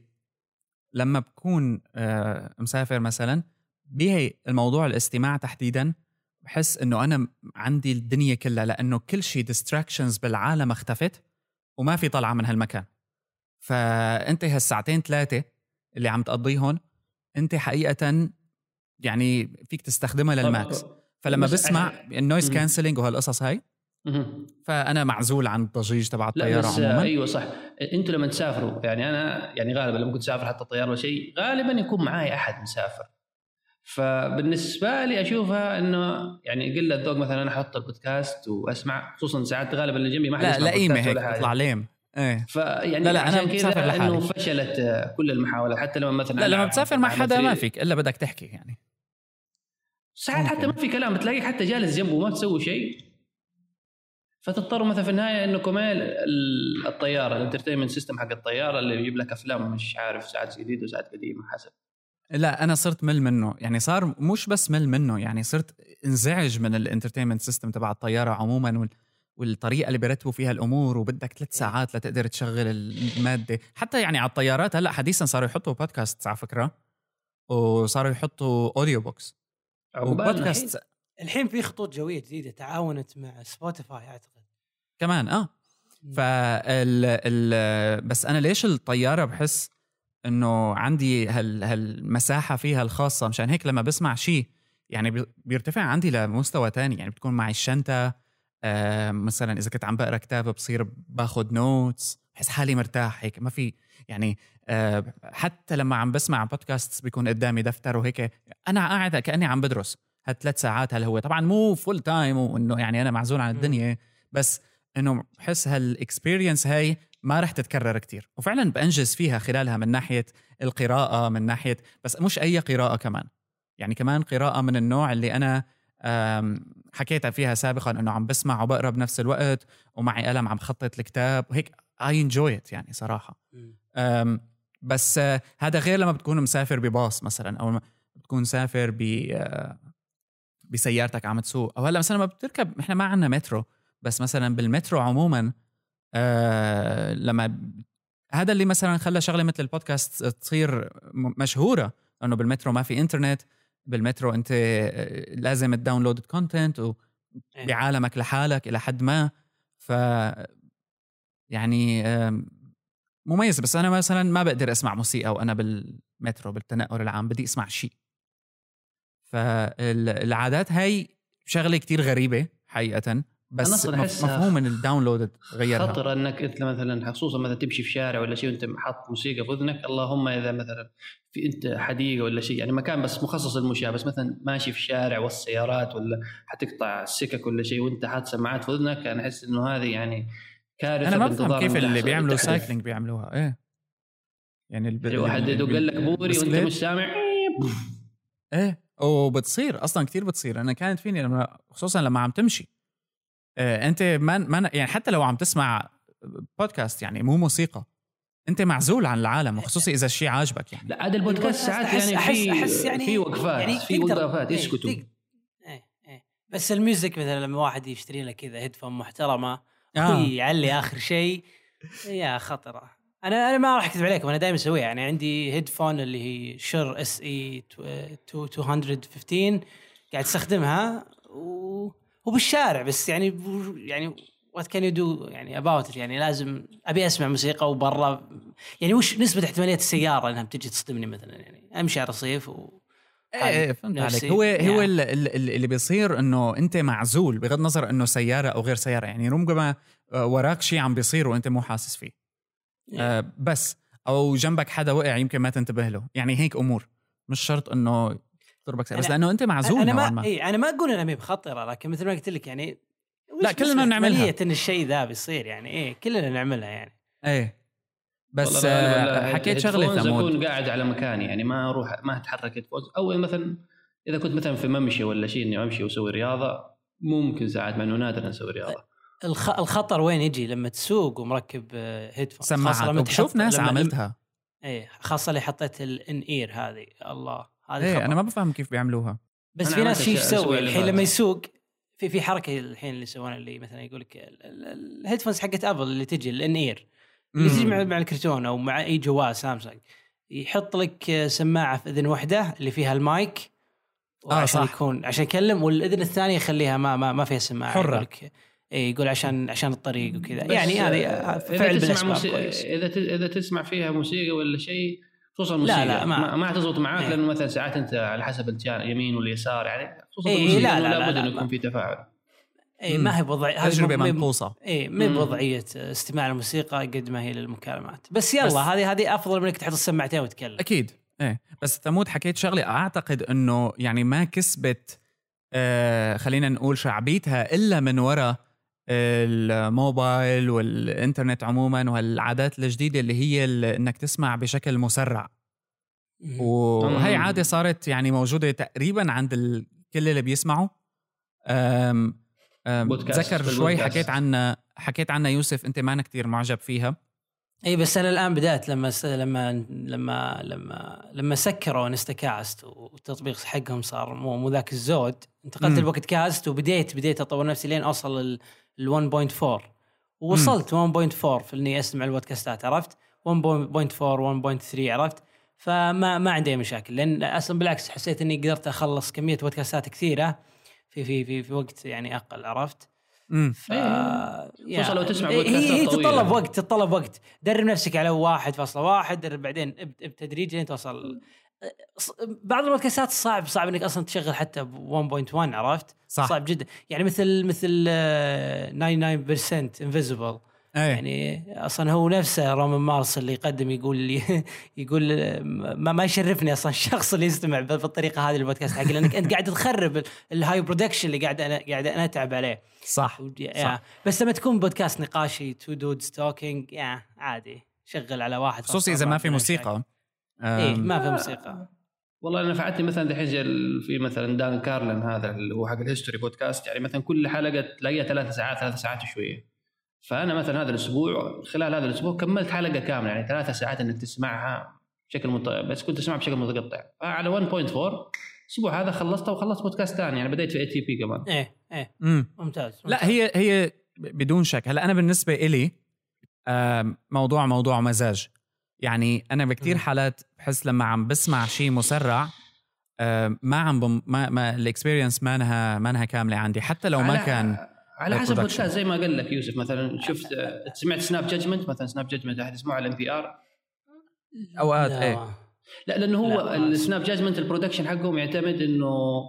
لما بكون آه، مسافر مثلا بهي الموضوع الاستماع تحديدا بحس إنه أنا عندي الدنيا كلها لأنه كل شيء distractions بالعالم اختفت وما في طلعة من هالمكان. فأنت هالساعتين ثلاثة اللي عم تقضيهم أنت حقيقه يعني فيك تستخدمها لل max. فلما بسمع ال noise cancelling وهالقصص هاي فأنا معزول عن الضجيج تبع الطيارة عموما. أيوه صح. أنتم لما تسافروا يعني أنا يعني غالبا لما كنت أسافر حتى الطياره ولا شيء غالبا يكون معي أحد مسافر. فبالنسبة لي أشوفها إنه يعني قله ذوق مثلا أنا أحط البودكاست وأسمع خصوصا ساعات غالبا اللي جنبي ما حد لا لئيمه هيك تطلع ليم إيه. فيعني لا لا أنا كذا إنه فشلت كل المحاولات. حتى لما مثلا لا لما بتسافر مع حدا ما فيك إلا بدك تحكي يعني. ساعات حتى ما في كلام بتلاقيك حتى جالس جنبه ما تسوي شيء. فتضطروا مثلا في النهاية إنكم الطيارة ال entertainment system حق الطيارة اللي يجيب لك أفلام مش عارف ساعات جديدة وساعات قديمة حسب. لا أنا صرت مل منه. يعني صار مش بس مل منه يعني صرت انزعج من ال entertainment system تبع الطيارة عموما والطريقة اللي بيرتبوا فيها الأمور وبدك ثلاث إيه. ساعات لتقدر تشغل المادة. حتى يعني على الطيارات هلأ حديثا صاروا يحطوا بودكاست على فكرة وصاروا يحطوا audio books وبودكاست الحين. في خطوط جوية جديدة تعاونت مع Spotify أعتقد. كمان آه. فال ال بس أنا ليش الطيارة بحس إنه عندي هال هالمساحة فيها الخاصة؟ مشان هيك لما بسمع شيء يعني بيرتفع عندي لمستوى تاني. يعني بتكون معي الشنطة آه مثلا إذا كنت عم بقرأ كتاب بصير باخذ notes بحس حالي مرتاح هيك ما في يعني آه حتى لما عم بسمع بودكاست بيكون قدامي دفتر وهيك أنا قاعد كأني عم بدرس. هالثلاث ساعات هل هو؟ طبعا مو full time وإنه يعني أنا معزول عن الدنيا بس إنه بحس هال experience هاي ما رح تتكرر كتير. وفعلا بأنجز فيها خلالها من ناحية القراءة من ناحية بس مش أي قراءة كمان. يعني كمان قراءة من النوع اللي أنا حكيت فيها سابقا إنه عم بسمع وبقرأ بنفس الوقت ومعي قلم عم خطط الكتاب وهيك اي انجوي يعني صراحة. بس هذا غير لما بتكون مسافر بباص مثلا أو بتكون مسافر ب بسيارتك عم تسوق. أو هلأ مثلا لما بتركب إحنا ما عندنا مترو. بس مثلا بالمترو عموما آه لما هذا اللي مثلا خلى شغلة مثل البودكاست تصير مشهورة إنه بالمترو ما في إنترنت بالمترو أنت آه، لازم ت download content إيه. بعالمك لحالك إلى حد ما. ف يعني مميز. بس أنا مثلا ما بقدر أسمع موسيقى وأنا بالمترو بالتنقل العام بدي أسمع شيء. فالعادات هاي شغلة كتير غريبة حقيقه. بس مفهوم من ال download غيرها خطر إنك أنت مثلا خصوصا مثلا تمشي في شارع ولا شيء وأنت حاط موسيقى في اذنك اللهم إذا مثلا في أنت حديقة ولا شيء يعني مكان بس مخصص للمشاة بس مثلا ماشي في الشارع والسيارات ولا حتقطع السكك ولا شيء وأنت حاط سماعات في اذنك أنا أحس إنه هذه يعني كارثة أنا ما بفهم كيف اللي بيعملوا cycling بيعملوها. إيه. يعني الب... واحد يدق لك بوري وأنت مش سامع. إيه. وبتصير أصلا كثير بتصير. أنا كانت فيني لما خصوصا لما عم تمشي. أنت ما ما يعني حتى لو عم تسمع بودكاست يعني مو موسيقى أنت معزول عن العالم وخصوصي إذا الشيء عاجبك يعني. لا هذا البودكاست ساعات يعني أحس في أحس يعني في وقفات يعني في وقفات إيه، يسكتوا. إيه إيه. بس ال music مثلا لما واحد يشتري لك كذا headphone محترمة آه. يعلي آخر شيء يا خطرة. أنا أنا ما راح أكذب عليكم أنا دائما اسويها يعني عندي headphone اللي هي Shure SE 215 قاعد أستخدمها و... وبالشارع بس يعني يعني what can you يعني about يعني لازم أبي أسمع موسيقى وبرا. يعني وش نسبة احتمالية السيارة إنها بتجي تصدمني مثلا؟ يعني أمشي على الرصيف و إيه, إيه، فهمت عليك. هو يعني. هو اللي بيصير إنه أنت معزول بغض النظر إنه سيارة أو غير سيارة. يعني ربما وراك شيء عم بيصير وأنت مو حاسس فيه. آه بس أو جنبك حدا وقع يمكن ما تنتبه له. يعني هيك أمور. مش شرط إنه تضربك بس لأنه أنت معزول أنا ما, ما. إيه أنا ما أقول انها مي بخطرة لكن مثل ما قلت لك يعني لا كلنا نعملها. إن الشيء ذا بيصير يعني إيه كلنا نعملها يعني. إيه. بس آه حكيت شغلة ثمود. أكون قاعد على مكاني يعني ما أروح ما أتحرك headphones أو مثلا إذا كنت مثلا في ممشى ولا شيء إني أمشي وأسوي رياضة ممكن ساعات مع إنه نادر أسوي رياضة. الخطر وين يجي؟ لما تسوق ومركب headphone سماعات. شوف ناس عملتها. إيه خاصة اللي حطيت ال in-ear هذه. الله. هذه إيه أنا ما بفهم كيف بيعملوها. بس في ناس إيش يسوي الحين لما يسوق في في حركة الحين اللي يسوونها اللي مثلا يقول لك ال headphones حقت Apple اللي تجي ال in-ear اللي تجي مع مع الكرتون أو مع أي جوال سامسونج يحط لك سماعة في إذن واحدة اللي فيها المايك آه عشان صح. يكون عشان يكلم والإذن الثانية يخليها ما ما, ما فيها سماعة. حرة. اي يقول عشان عشان الطريق وكذا. يعني هذه فعل بالأسباب كويس. إذا إذا تسمع فيها موسيقى ولا شيء خصوصا الموسيقى لا لا ما, ما تزبط معاك إيه. لأنه مثلا ساعات أنت على حسب انت يمين ولا يسار يعني. خصوصا إيه الموسيقى لا لا لابد إنه يكون في تفاعل. اي ما هي وضعيه تجربة منقوصة. اي ما هي بوضعية استماع الموسيقى قد ما هي للمكالمات. بس يلا هذه هذه أفضل من إنك تحط السماعتين وتتكلم أكيد. إيه. بس ثمود حكيت شغله أعتقد إنه يعني ما كسبت آه خلينا نقول شعبيتها إلا من وراء الموبايل والإنترنت عموما والعادات الجديدة اللي هي إنك تسمع بشكل مسرع. وهي عادة صارت يعني موجودة تقريبا عند الكل اللي بيسمعوا. ذكر شوي حكيت عنها حكيت عنها يوسف أنت ما كثير معجب فيها. اي بس أنا الآن بدأت لما لما لما لما لما سكروا انستكاست والتطبيق حقهم صار مو مو ذاك الزود. انتقلت الوقت كاست وبديت بديت أطور نفسي لين أوصل ال 1.4 ووصلت 1.4 في إني أسمع البودكاستات عرفت؟ 1.4 1.3 عرفت؟ فما ما عندي مشاكل لأن أصلا بالعكس حسيت إني قدرت أخلص كمية بودكاستات كثيرة في في في, في وقت يعني أقل عرفت؟ امم ف خصوصا لو تسمع بودكاستات هي, هي تتطلب وقت تتطلب وقت. درب نفسك على 1.1 درب بعدين بتدريج لين توصل بعض البودكاستات صعب صعب إنك أصلا تشغل حتى ب 1.1 عرفت؟ صح. صعب جدا. يعني مثل مثل 99% Invisible أيه. يعني أصلا هو نفسه رومان مارس اللي يقدم يقول لي يقول ما, ما يشرفني أصلا الشخص اللي يستمع بالطريقة هذه البودكاست حقي لأنك أنت قاعد تخرب ال high production اللي قاعد أنا قاعد أنا أتعب عليه. صح, صح. بس لما تكون بودكاست نقاشي two dudes talking يا عادي. شغل على واحد. خصوصي إذا ما في موسيقى. اي ما في موسيقى. والله أنا نفعتني مثلا دحين في مثلا دان كارلن هذا اللي هو حق ال history بودكاست يعني مثلا كل حلقة تلاقيها ثلاث ساعات ثلاث ساعات وشوية. فأنا مثلا هذا الأسبوع خلال هذا الأسبوع كملت حلقة كاملة يعني ثلاث ساعات إنك تسمعها بشكل مت... بس كنت أسمعها بشكل متقطع. على 1.4 الأسبوع هذا خلصته وخلصت بودكاست ثاني يعني بديت في ATP كمان. إيه إيه. مم. ممتاز, ممتاز. لا هي هي بدون شك. هلأ أنا بالنسبة إلي موضوع موضوع مزاج. يعني أنا بكثير حالات بحس لما عم بسمع شيء مسرع آه، ما عم بم ما, ما ال experience ما انها ما انها كاملة عندي. حتى لو ما كان على حسب بودكاست زي ما قال لك يوسف مثلا شفت سمعت Snap Judgment مثلا Snap Judgment أحد يسمعه على ال NPR أوقات إيه. لا لأنه هو ال Snap Judgment ال production حقهم يعتمد إنه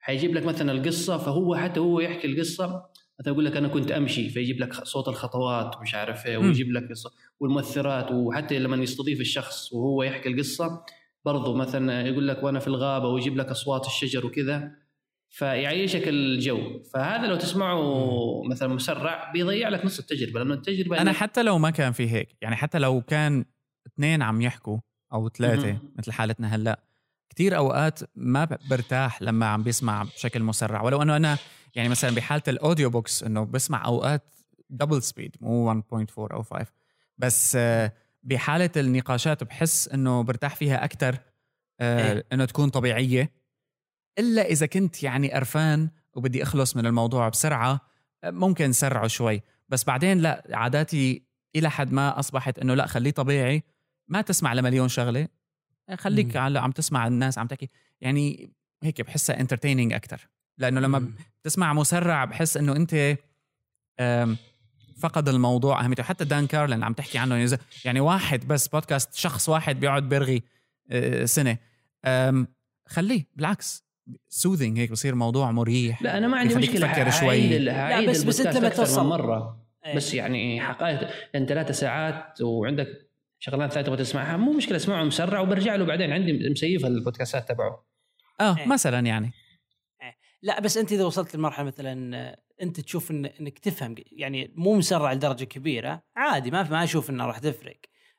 حيجيب لك مثلا القصة فهو حتى هو يحكي القصة مثلا يقول لك أنا كنت أمشي فيجيب لك صوت الخطوات ومش عارف إيه ويجيب لك والمؤثرات وحتى لما يستضيف الشخص وهو يحكي القصة برضو مثلا يقول لك وأنا في الغابة ويجيب لك أصوات الشجر وكذا فيعيشك الجو. فهذا لو تسمعه مثلا مسرع بيضيع لك نص التجربة لأنه التجربة أنا حتى لو ما كان في هيك يعني حتى لو كان اثنين عم يحكوا أو ثلاثة مثل حالتنا هلأ كثير أوقات ما برتاح لما عم بيسمع بشكل مسرع. ولو أنه أنا يعني مثلا بحالة ال audiobooks إنه بسمع أوقات double speed مو 1.4 أو 5 بس بحالة النقاشات بحس إنه برتاح فيها أكثر آه، إيه. إنه تكون طبيعية. إلا إذا كنت يعني قرفان وبدي أخلص من الموضوع بسرعة ممكن سرعه شوي. بس بعدين لا عاداتي إلى حد ما أصبحت إنه لا خليه طبيعي. ما تسمع لمليون شغلة. خليك على عم تسمع الناس عم تحكي. يعني هيك بحسها انترتيننج أكثر لأنه لما بتسمع مسرع بحس إنه أنت فقد الموضوع أهميته. حتى دان كارلين عم تحكي عنه يعني واحد بس بودكاست شخص واحد بيقعد بيرغي آه، سنة. خليه بالعكس سوذنج هيك بصير موضوع مريح لا أنا ما عندي مشكلة تفكر شوي. لا بس بس أنت لما توصل مرة. أيه. بس يعني حقائق انت ثلاث ساعات وعندك شغلات ثانية تبغى تسمعها مو مشكلة اسمعه مسرع وبرجع له بعدين. عندي مسيف البودكاستات تبعه. آه أيه. مثلا يعني. لا بس أنت إذا وصلت لمرحلة مثلا أنت تشوف إن إنك تفهم يعني مو مسرع لدرجة كبيرة عادي ما ما أشوف انه راح تفرق.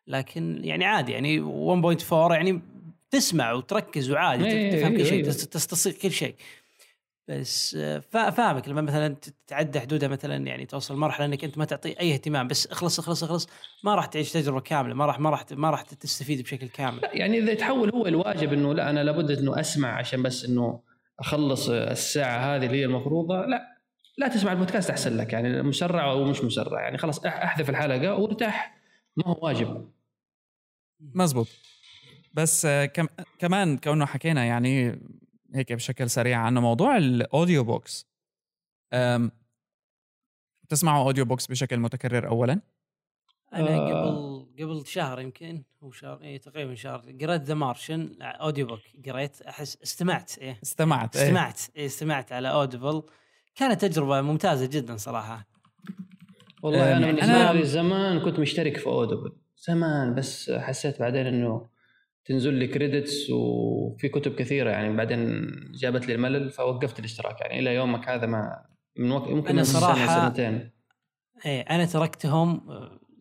لكن يعني عادي يعني 1.4 يعني تسمع وتركز وعادي إيه، تفهم كل إيه، شيء إيه. تستصيغ كل شيء. بس فاهمك لما مثلا تتعدى حدودها مثلا يعني توصل مرحلة إنك أنت ما تعطي أي اهتمام بس اخلص اخلص اخلص ما راح تعيش تجربة كاملة ما راح ما راح ما راح تستفيد بشكل كامل. يعني إذا يتحول هو الواجب إنه لا أنا لابد إنه أسمع عشان بس إنه أخلص الساعة هذه اللي هي المفروضة لا لا تسمع البودكاست أحسن لك يعني مسرع أو مش مسرع يعني خلاص أحذف الحلقة وارتاح. ما هو واجب. مزبوط. بس كم كمان كونه حكينا يعني هيك بشكل سريع عنه موضوع ال audiobooks تسمعوا audiobooks بشكل متكرر او لا؟ أنا آه. قبل قبل شهر يمكن أو شهر اي تقريبا شهر قريت The Martian audiobook قريت أحس استمعت إيه استمعت إيه. استمعت إيه استمعت على Audible كانت تجربة ممتازة جدا صراحة والله أنا بالنسبة لي زمان كنت مشترك في Audible زمان بس حسيت بعدين إنه تنزل لي credits وفي كتب كثيرة يعني بعدين جابت لي الملل فوقفت الاشتراك يعني إلى يومك هذا ما من وقت ممكن أنا صراحة سنتين إيه أنا تركتهم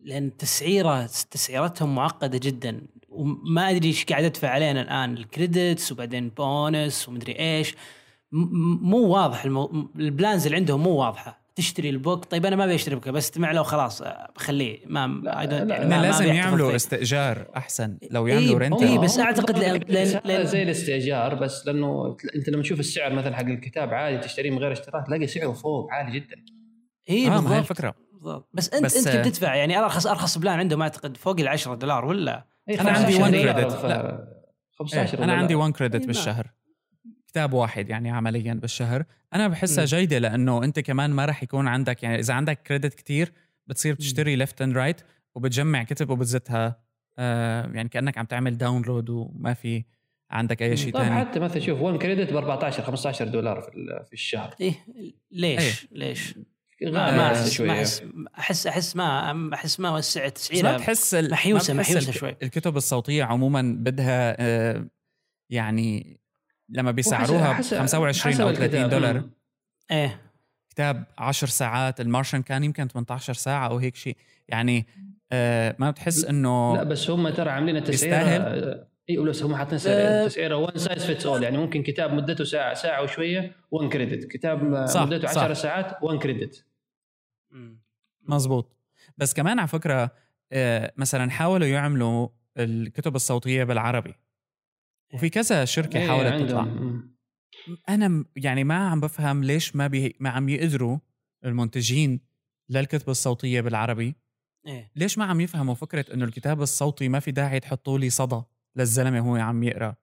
لأن تسعيرة تسعيرتهم معقدة جدا وما أدري إيش قاعد أدفع علينا الآن ال credits وبعدين بونس ومدري إيش. مو واضح المو... ال plans اللي عندهم مو واضحة. تشتري ال book؟ طيب أنا ما أبي أشتري book استمع له خلاص بخليه ما لا لا يعني ما لازم ما يعملوا استئجار أحسن. لو يعملوا إيه rent اي بس أعتقد لأن, لأن زي الاستئجار بس لأنه أنت لما تشوف السعر مثلا حق الكتاب عادي تشتريه من غير اشتراك تلاقي سعره فوق عالي جدا. إي آه هاي الفكرة. بالضبط. بس انت بس أنت بتدفع يعني ارخص أرخص plan عندهم أعتقد فوق ال 10 دولار ولا؟ إيه أنا عندي 1 credit 15 أنا عندي 1 credit بالشهر. كتاب واحد يعني عمليا بالشهر. أنا بحسها جيدة لأنه أنت كمان ما راح يكون عندك يعني إذا عندك credit كتير بتصير بتشتري ليفت اند رايت وبتجمع كتب وبتزتها. آه يعني كأنك عم تعمل داونلود وما في عندك أي شيء ثاني حتى مثلا شوف 1 كريدت ب 14 15 دولار في في الشهر. إيه ليش؟ إيه؟ ليش؟ ما احس ما احس احس أحس ما أحس ما وسع تسعيره ما تحس محيوسه محيوسه شوي. الكتب الصوتية عموما بدها آه يعني لما بيسعروها ب 25 أو 30 دولار. إيه. كتاب 10 ساعات ال Martian كان يمكن 18 ساعة أو هيك شيء. يعني آه ما بتحس إنه لا بس هم ترى عاملين التسعيرة. آه، اي بس هم حاطين تسعيرة. one size fits all يعني ممكن كتاب مدته ساعه ساعة وشوية 1 credit كتاب صح مدته 10 ساعات 1 كريدت مزبوط بس كمان على فكرة آه مثلا حاولوا يعملوا الكتب الصوتية بالعربي. وفي كذا شركة إيه حاولت تطلع. أنا يعني ما عم بفهم ليش ما بي ما عم يقدروا المنتجين للكتب الصوتية بالعربي. إيه؟ ليش ما عم يفهموا فكرة إنه الكتاب الصوتي ما في داعي تحطوا لي صدى للزلمة هو عم يقرأ؟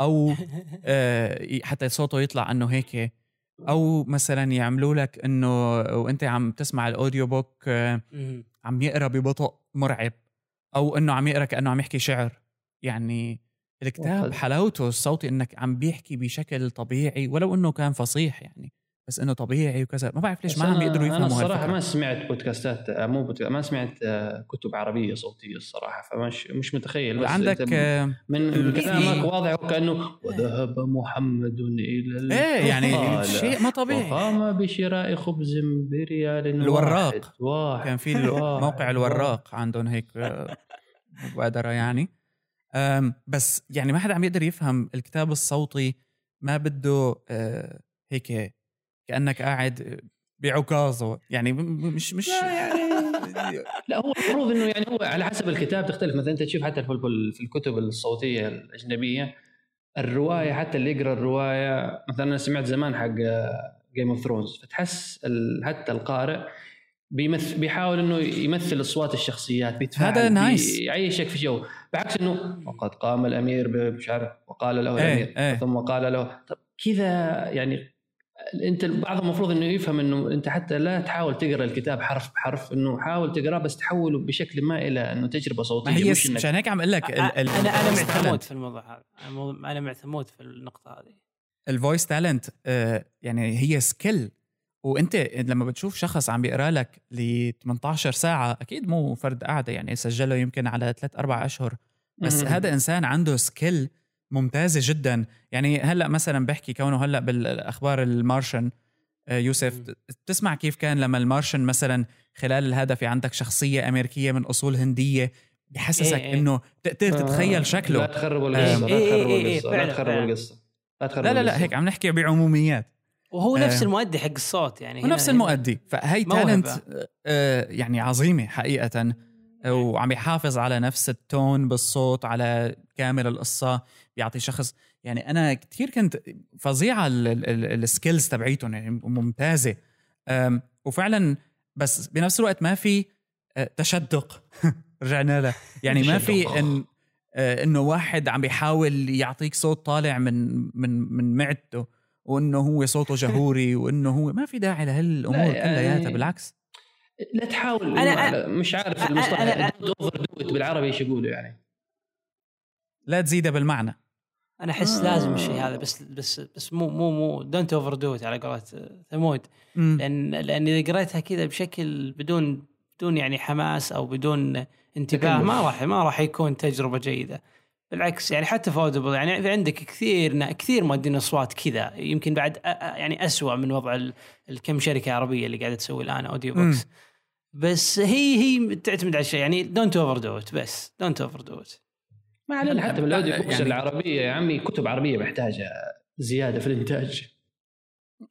أو آه، حتى صوته يطلع إنه هيك أو مثلا يعملوا لك إنه وأنت عم تسمع ال audiobook عم يقرأ ببطء مرعب أو إنه عم يقرأ كأنه عم يحكي شعر. يعني الكتاب حلاوته الصوتي إنك عم بيحكي بشكل طبيعي ولو إنه كان فصيح يعني. بس إنه طبيعي وكذا. ما بعرف ليش ما عم يقدروا يفهموا أنا الصراحة ما سمعت بودكاستات آه، مو بودكاست ما سمعت آه، كتب عربية صوتية الصراحة فمش مش متخيل. بس عندك آه، من كلامك واضح وكأنه وذهب محمد إلى إيه يعني شيء ما طبيعي. وقام بشراء خبز بريال الوراق. واحد كان في موقع الوراق عندهم هيك مبادرة يعني. بس يعني ما حدا عم يقدر يفهم الكتاب الصوتي ما بده هيك كأنك قاعد بعكازه يعني مش مش لا يعني لا هو المفروض إنه يعني هو على حسب الكتاب تختلف. مثلا أنت تشوف حتى في الكتب الصوتية الأجنبية الرواية حتى اللي يقرأ الرواية مثلا أنا سمعت زمان حق Game of Thrones فتحس حتى القارئ بيمثل بيحاول إنه يمثل أصوات الشخصيات بيتفاعل هذا nice يعيشك في جو. بعكس إنه وقد قام الأمير مش عارف وقال له إيه الأمير إيه. ثم قال له طب كذا يعني انت البعض المفروض إنه يفهم إنه أنت حتى لا تحاول تقرأ الكتاب حرف بحرف إنه حاول تقراه بس تحوله بشكل ما إلى إنه تجربة صوتية ما هي عشان هيك عم أقول لك أنا أنا معتمود في الموضوع هذا. أنا معتمود في النقطة هذه. ال voice talent آه، يعني هي skill وأنت لما بتشوف شخص عم بيقرأ لك ل 18 ساعة أكيد مو فرد قاعدة يعني سجله يمكن على ثلاث أربع أشهر. بس هذا إنسان عنده skill ممتازة جدا. يعني هلأ مثلا بحكي كونه هلأ بالأخبار ال Martian آه، يوسف بتسمع كيف كان لما ال Martian مثلا خلال الهدف عندك شخصية أمريكية من أصول هندية بحسسك إيه, إيه. إنه تقدر تتخيل آه، شكله لا تخربوا القصة لا تخربوا القصة لا تخربوا لا لا لا هيك عم نحكي بعموميات. وهو نفس آه المؤدي حق الصوت يعني ونفس المؤدي. فهي talent آه يعني عظيمة حقيقه. وعم يحافظ على نفس ال tone بالصوت على كامل القصة بيعطي شخص يعني أنا كثير كنت فظيعة ال skills تبعيتهم يعني ممتازة. وفعلا بس بنفس الوقت ما في آه، تشدق. رجعنا له. يعني ما في إن آه، إنه واحد عم بيحاول يعطيك صوت طالع من من من معدته وإنه هو صوته جهوري وإنه هو ما في داعي لهالأمور كلياتها يعني بالعكس. لا تحاول أنا مش عارف المصطلح. Over بالعربي إيش يقولوا يعني؟ لا تزيده بالمعنى. أنا أحس آه. لازم الشيء هذا بس بس بس مو مو مو don't overdo على قولة ثمود. لأن لأن إذا قريتها كذا بشكل بدون بدون يعني حماس أو بدون انتباه ما راح ما راح يكون تجربة جيدة. بالعكس يعني حتى في يعني في عندك كثير كثير مؤدين أصوات كذا يمكن بعد يعني اسوء من وضع الكم شركة عربية اللي قاعدة تسوي الآن audiobooks بس هي هي تعتمد على الشيء يعني don't overdo بس don't overdo ما علينا حتى بال audiobooks يعني العربية. يا عمي كتب عربية محتاجة زيادة في الإنتاج.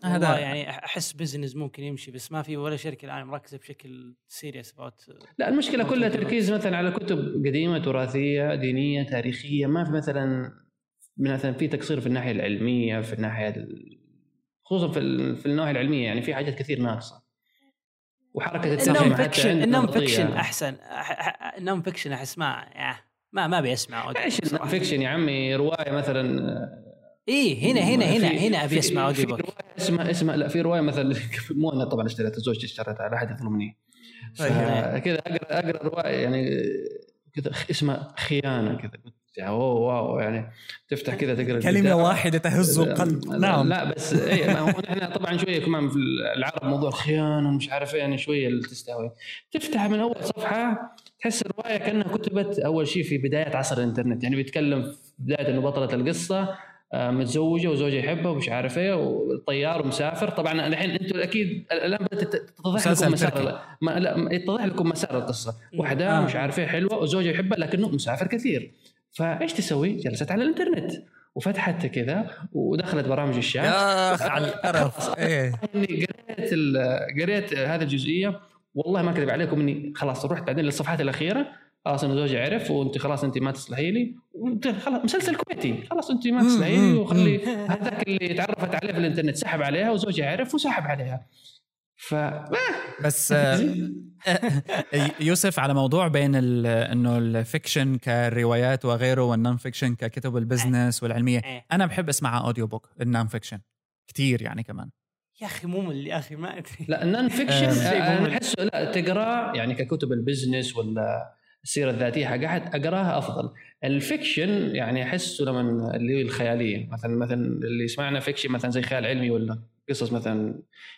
هذا يعني أحس business ممكن يمشي بس ما في ولا شركة الآن مركزة بشكل serious about لا المشكلة كلها تركيز مثلا على كتب قديمة تراثية دينية تاريخية. ما في مثلا مثلا في تقصير في الناحية العلمية في الناحية خصوصا في في النواحي العلمية يعني في حاجات كثير ناقصة. وحركة الترجمه حتى ال non-fiction أحسن. ال non-fiction أحس ما ما ما ابي اسمع إيش fiction يا عمي؟ رواية مثلا إيه هنا هنا هنا هنا ابي اسمع audiobook اسمها اسمها لا في رواية مثلا مو أنا طبعا اشتريتها زوجتي اشتريتها لا احد يظلمني. كذا أقرأ أقرأ رواية يعني كذا اسمها خيانة كذا. يعني oh wow يعني تفتح كذا تقرأ كلمة واحدة تهز القلب. نعم. لا بس اي نحن طبعا شوية كمان في العرب موضوع الخيانة ومش عارف يعني شوية اللي تستهوي. تفتح من أول صفحة تحس الرواية كأنها كتبت أول شيء في بداية عصر الإنترنت. يعني بيتكلم في بداية إنه بطله القصة آه، متزوجة وزوجها يحبها ومش عارف إيه وطيار ومسافر. طبعا الحين أنتم أكيد الآن بدأت تتضح لكم مسار ما لا يتضح لكم مسار القصة. واحدة آه. مش عارف إيه حلوة وزوجها يحبها لكنه مسافر كثير. فايش تسوي؟ جلست على الانترنت. وفتحت كذا ودخلت برامج الشات يا اخ على القرف إيه. إني قريت قريت هذه الجزئية. والله ما أكذب عليكم إني خلاص رحت بعدين للصفحات الأخيرة. خلاص انه زوجي عرف وأنت خلاص أنت ما تصلحي لي. وأنت خلاص مسلسل كويتي. خلاص أنت ما تصلحي لي وخلي هذاك اللي تعرفت عليه في الإنترنت سحب عليها وزوجي عرف وسحب عليها. ف بس آه، يوسف على موضوع بين إنه ال fiction كروايات وغيره وال non-fiction ككتب ال business والعلمية. أنا بحب اسمعها audiobook ال non-fiction كثير يعني كمان يا أخي ممل يا أخي ما أدري لا ال non-fiction. احسه لا تقراه يعني ككتب ال business ولا السيرة الذاتية حق احد أقراها أفضل ال fiction يعني أحسه لما اللي هي الخيالية مثلا مثلا اللي يسمعنا fiction مثلا زي خيال علمي ولا قصص مثلا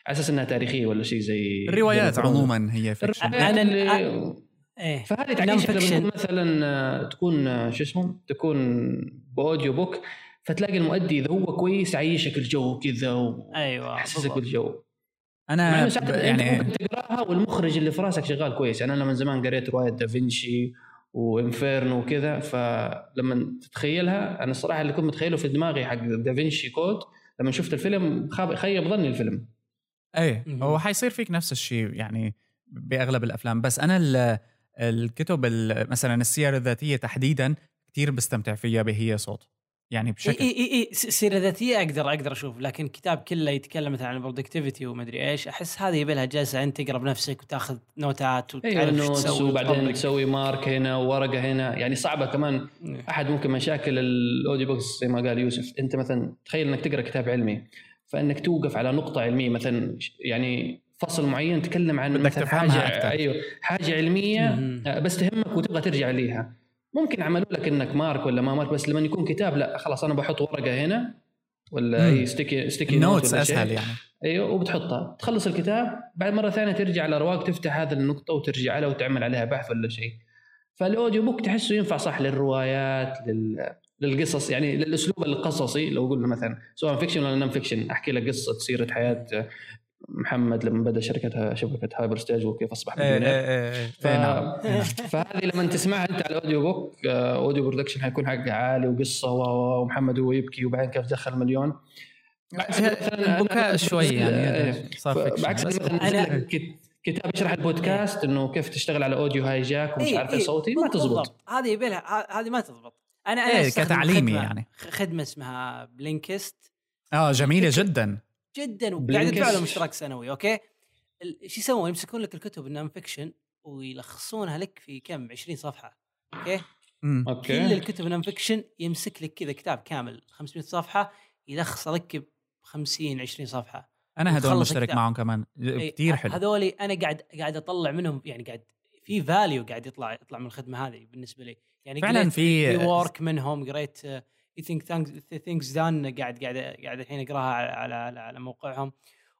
على أساس إنها تاريخية ولا شيء زي الروايات. عموما هي fiction اللي- إيه. فهذه تعيش مثلا آه، تكون آه، شو اسمه؟ تكون ب audiobook فتلاقي المؤدي إذا هو كويس يعيشك الجو كذا أيوه بالضبط. بالجو. أنا ب- يعني يعني ممكن تقراها والمخرج اللي في راسك شغال كويس. يعني أنا من زمان قريت رواية دافنشي وإنفيرنو وكذا فلما تتخيلها أنا الصراحة اللي كنت متخيله في دماغي حق دافنشي كود لما شفت الفيلم خاب- خيب ظني الفيلم مهم. هو حيصير فيك نفس الشيء يعني بأغلب الأفلام بس أنا ال- الكتب ال- مثلا السير الذاتية تحديدا كثير بستمتع فيها بهي صوت يعني إي بشكل إي إي س- سيرة ذاتية أقدر أقدر أشوف لكن كتاب كله يتكلم مثلا عن ال productivity ومدري إيش أحس هذه يبي لها جلسة انت تقرأ بنفسك وتأخذ نوتات وتعرف إيش notes تسوي وبعدين. تسوي mark هنا وورقة هنا يعني صعبة كمان إيه. أحد ممكن مشاكل ال audiobooks زي ما قال يوسف أنت مثلا تخيل إنك تقرأ كتاب علمي فإنك توقف على نقطة علمية مثلا يعني فصل معين تكلم عن بدك مثلا تفهمها حاجة أكثر. أيوه حاجة علمية بس تهمك وتبغى ترجع ليها ممكن عملوا لك إنك mark ولا ما mark بس لما يكون كتاب لا خلاص أنا بحط ورقة هنا ولا. أي sticky sticky شيء. أسهل يعني أيوه وبتحطها تخلص الكتاب بعد مرة ثانية ترجع على رواق تفتح هذه النقطة وترجع لها وتعمل عليها بحث ولا شيء فال audiobook تحسه ينفع صح للروايات لل للقصص يعني للأسلوب القصصي لو قلنا مثلا سواء fiction ولا non-fiction أحكي لك قصة سيرة حياة محمد لما بدأ شركه شبكة Hyperstage وكيف أصبح إيه مليونير إيه إيه ف... إيه نعم. فهذه لما تسمعها أنت على ال audiobook آه، audio production حيكون حقها عالي وقصة ومحمد هو يبكي وبعدين كيف دخل مليون البكاء شوي يعني. صار بعكس مثلا كتاب يشرح البودكاست إنه كيف تشتغل على Audio Hijack ومش عارف صوتي ما تزبط بالضبط. هذه يبي لها ه- هذه ما تضبط أنا أنا كتعليمي خدمة- يعني. خدمة اسمها Blinkist آه جميلة جدا جدا وقاعد. يدفع لهم اشتراك سنوي okay؟ إيش يسوون؟ يمسكون لك الكتب ال non-fiction ويلخصونها لك في كم؟ 20 صفحة okay؟ مم. كل okay الكتب ال non-fiction يمسك لك كذا كتاب كامل 500 صفحة يلخص لك ب 50 20 صفحة. أنا هدول وتخلص مشترك. معهم كمان كثير حلو. هذولي أنا قاعد قاعد أطلع منهم يعني قاعد في value قاعد يطلع يطلع من الخدمة هذه بالنسبة لي. يعني فعلاً قريت في- في ورك منهم قريت Getting Things Done قاعد قاعد قاعد الحين أقراها على على, على, موقعهم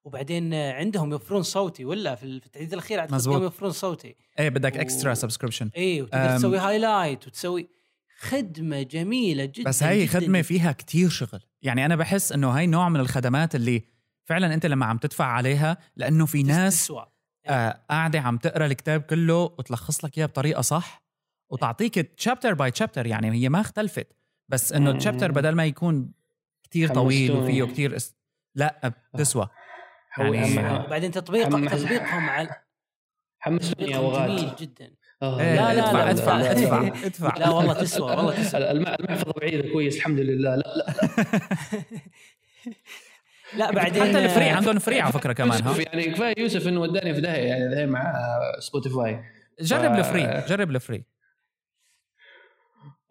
وبعدين عندهم يوفرون صوتي ولا في التحديث الأخير. كانوا يوفرون صوتي إيه بدك و- extra subscription اي وتقدر. تسوي highlight وتسوي خدمة جميلة جدا بس هاي جداً خدمة جداً. فيها كتير شغل يعني أنا بحس إنه هاي نوع من الخدمات اللي فعلا أنت لما عم تدفع عليها لأنه في ناس تسوى آه قاعدة عم تقرأ الكتاب كله وتلخص لك إياه بطريقة صح وتعطيك chapter by chapter يعني هي ما اختلفت بس إنه. ال chapter بدل ما يكون كتير طويل. وفيه كتير اس... لا بتسوى. حو- يعني- وبعدين تطبيق حم- تطبيقهم على حمستني يا جميل جدا. آه، إيه لا، لا، ادفع لا، ادفع لا. ادفع ادفع. لا والله تسوى والله تسوى. الم- المحفظة بعيدة كويس الحمد لله لا لا. لا بعدين حتى ال free آه، عندهم free على فكرة كمان ها؟ يعني كفاية يوسف إنه وداني في داهية يعني الحين مع Spotify جرب ال free جرب ال free.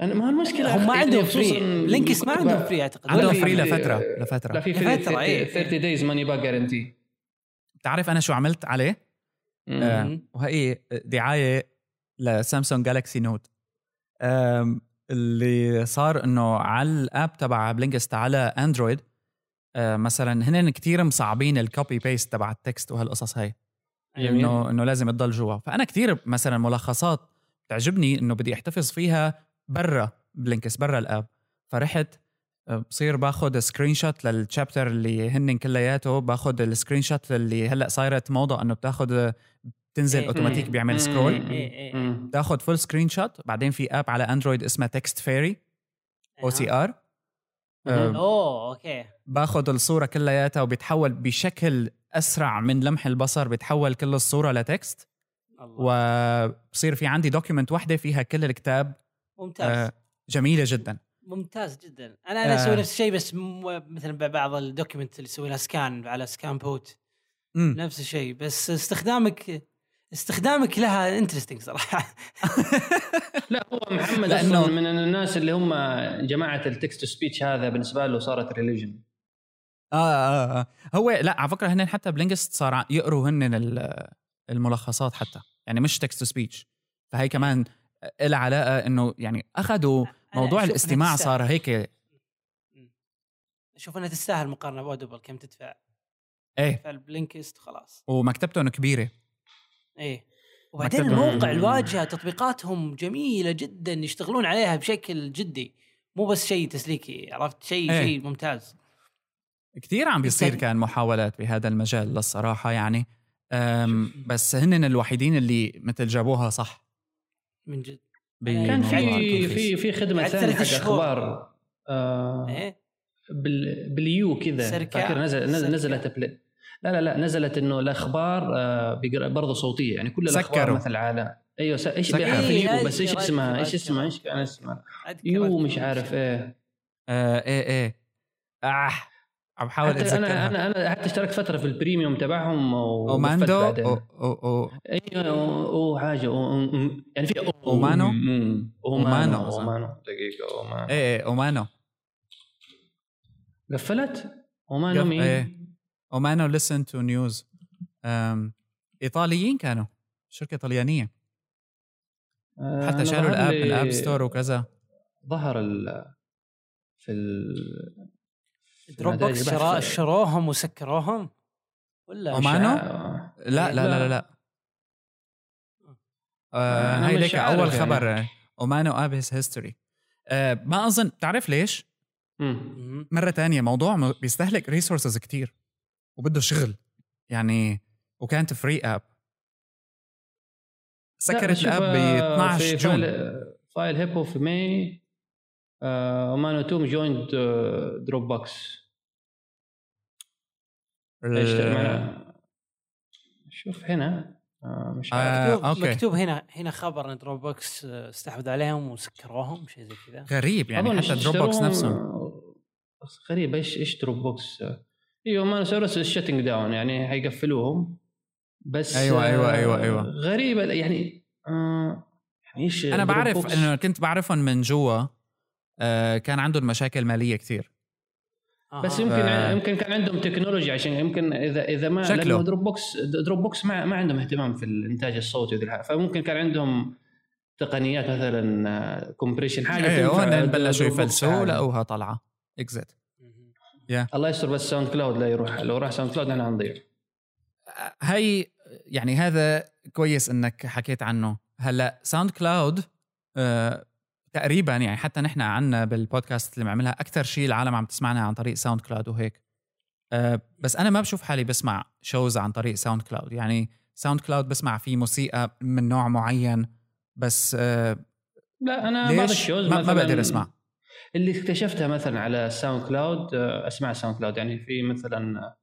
أنا ما المشكلة هم ما عندهم free Blinkist ما عندهم free أعتقد. عندهم free في- لفتره لا لفتره في free لفترة، 30 إيه. 30 days money back guarantee بتعرف أنا شو عملت عليه؟ آه،. وهي دعاية ل Samsung Galaxy Note اللي صار إنه على ال app تبع Blinkist على Android آه، مثلا هن كتير مصعبين ال copy paste تبع ال text وهالقصص هاي. انه إنه لازم تضل جوا. فأنا كتير مثلا ملخصات بتعجبني إنه بدي أحتفظ فيها برا Blinkist برا ال app فرحت آه، بصير باخذ screenshot لل chapter اللي هن كلياته باخذ ال screenshot اللي هلأ صايرت موضة إنه بتاخذ بتنزل إيه. اوتوماتيك مم. بيعمل. scroll إيه، إيه. بتاخذ full screenshot بعدين في app على Android اسمها Text Fairy OCR. أوه okay باخذ الصورة كلياتها وبيتحول بشكل أسرع من لمح البصر بيتحول كل الصورة ل text الله وبصير في عندي document واحدة فيها كل الكتاب ممتاز. آه، جميلة جدا. ممتاز جدا. أنا أنا آه. أسوي نفس الشيء بس م- مثلا بعض ال documents اللي يسوي لها scan على Scanbot. مم. نفس الشيء بس استخدامك استخدامك لها interesting صراحة. لا هو محمد لأنه من الناس اللي هم جماعة ال text speech هذا بالنسبة له صارت religion آه, آه, آه. هو لا على فكرة هن حتى Blinkist صار يقروا هن الملخصات حتى. يعني مش text speech فهي كمان لها علاقه إنه يعني اخذوا موضوع الاستماع صار هيك أشوف إنها تستاهل مقارنة ب Audible كم تدفع. إيه. فال Blinkist خلاص. ومكتبتهم كبيرة. إيه. وبعدين الموقع الواجهة تطبيقاتهم جميلة جدا يشتغلون عليها بشكل جدي. مو بس شيء تسليكي عرفت؟ شيء إيه. شيء ممتاز. كثير عم بيصير كان محاولات بهذا المجال للصراحة يعني. بس هن الوحيدين اللي مثل جابوها صح. من جد. كان في في في خدمة ثانية حق أخبار آه إيه؟ باليو كذا. فاكر نزل نزلت بل... لا لا لا نزلت إنه الأخبار آه برضه صوتية. يعني كل الأخبار. مثل العالم أيوه س... إيش في اليو؟ بس إيش اسمها إيش اسمها إيش كان اسمها يو مش عارف إيه. آه إيه إيه. آه. عم بحاول اتذكر أنا أنا أنا حتى اشتركت فترة في ال premium تبعهم Umano أو أو أو أيوه أو حاجة أو يعني في Umano Umano Umano دقيقة Umano إيه إيه Umano قفلت؟ Umano مين؟ إيه. Umano listen to news إيطاليين كانوا. شركه طليانيه آه، حتى شالوا ال app من ال App Store وكذا. ظهر ال في ال Dropbox شرا... شروهم وسكروهم ولا Umano؟ لا لا لا لا, لا. آه هاي ليك أول يعني. خبر Umano app has history ما أظن بتعرف ليش؟ مم. مرة تانية موضوع بيستهلك resources كتير وبده شغل يعني وكانت free app سكرت ال app ب 12 June FileHippo في May Umano team joined Dropbox إيش شوف هنا آه مش عارف. آه، مكتوب, مكتوب هنا هنا خبر إن Dropbox استحوذ عليهم وسكروهم شيء زي كذا. غريب يعني حتى Dropbox نفسهم. غريب إيش إيش Dropbox إيوه ما service is shutting down يعني حيقفلوهم. بس أيوه أيوه أيوه أيوه. غريبة يعني آه يعني إيش أنا بعرف إنه كنت بعرفهم من جوا. آه كان عندهم مشاكل مالية كثير. بس يمكن ف... يمكن كان عندهم تكنولوجيا عشان يمكن اذا إذا ما شكله. Dropbox Dropbox ما, ما عندهم اهتمام في الإنتاج الصوتي وذي فممكن كان عندهم تقنيات مثلا compression حاجة أيوه بلشوا يفلسوا لقوها طالعه اكزت yeah. الله يستر بس SoundCloud لا يروح لو راح SoundCloud أنا نضيع هي يعني هذا كويس إنك حكيت عنه. هلأ SoundCloud آه تقريبا يعني حتى نحن عنا بالبودكاست اللي بنعملها أكثر شيء العالم عم تسمعنا عن طريق SoundCloud وهيك. أه بس أنا ما بشوف حالي بسمع shows عن طريق SoundCloud يعني SoundCloud بسمع فيه موسيقى من نوع معين بس أه لا أنا بعض ال shows ما, ما بقدر أسمع. اللي اكتشفتها مثلا على SoundCloud آه، أسمع SoundCloud يعني في مثلا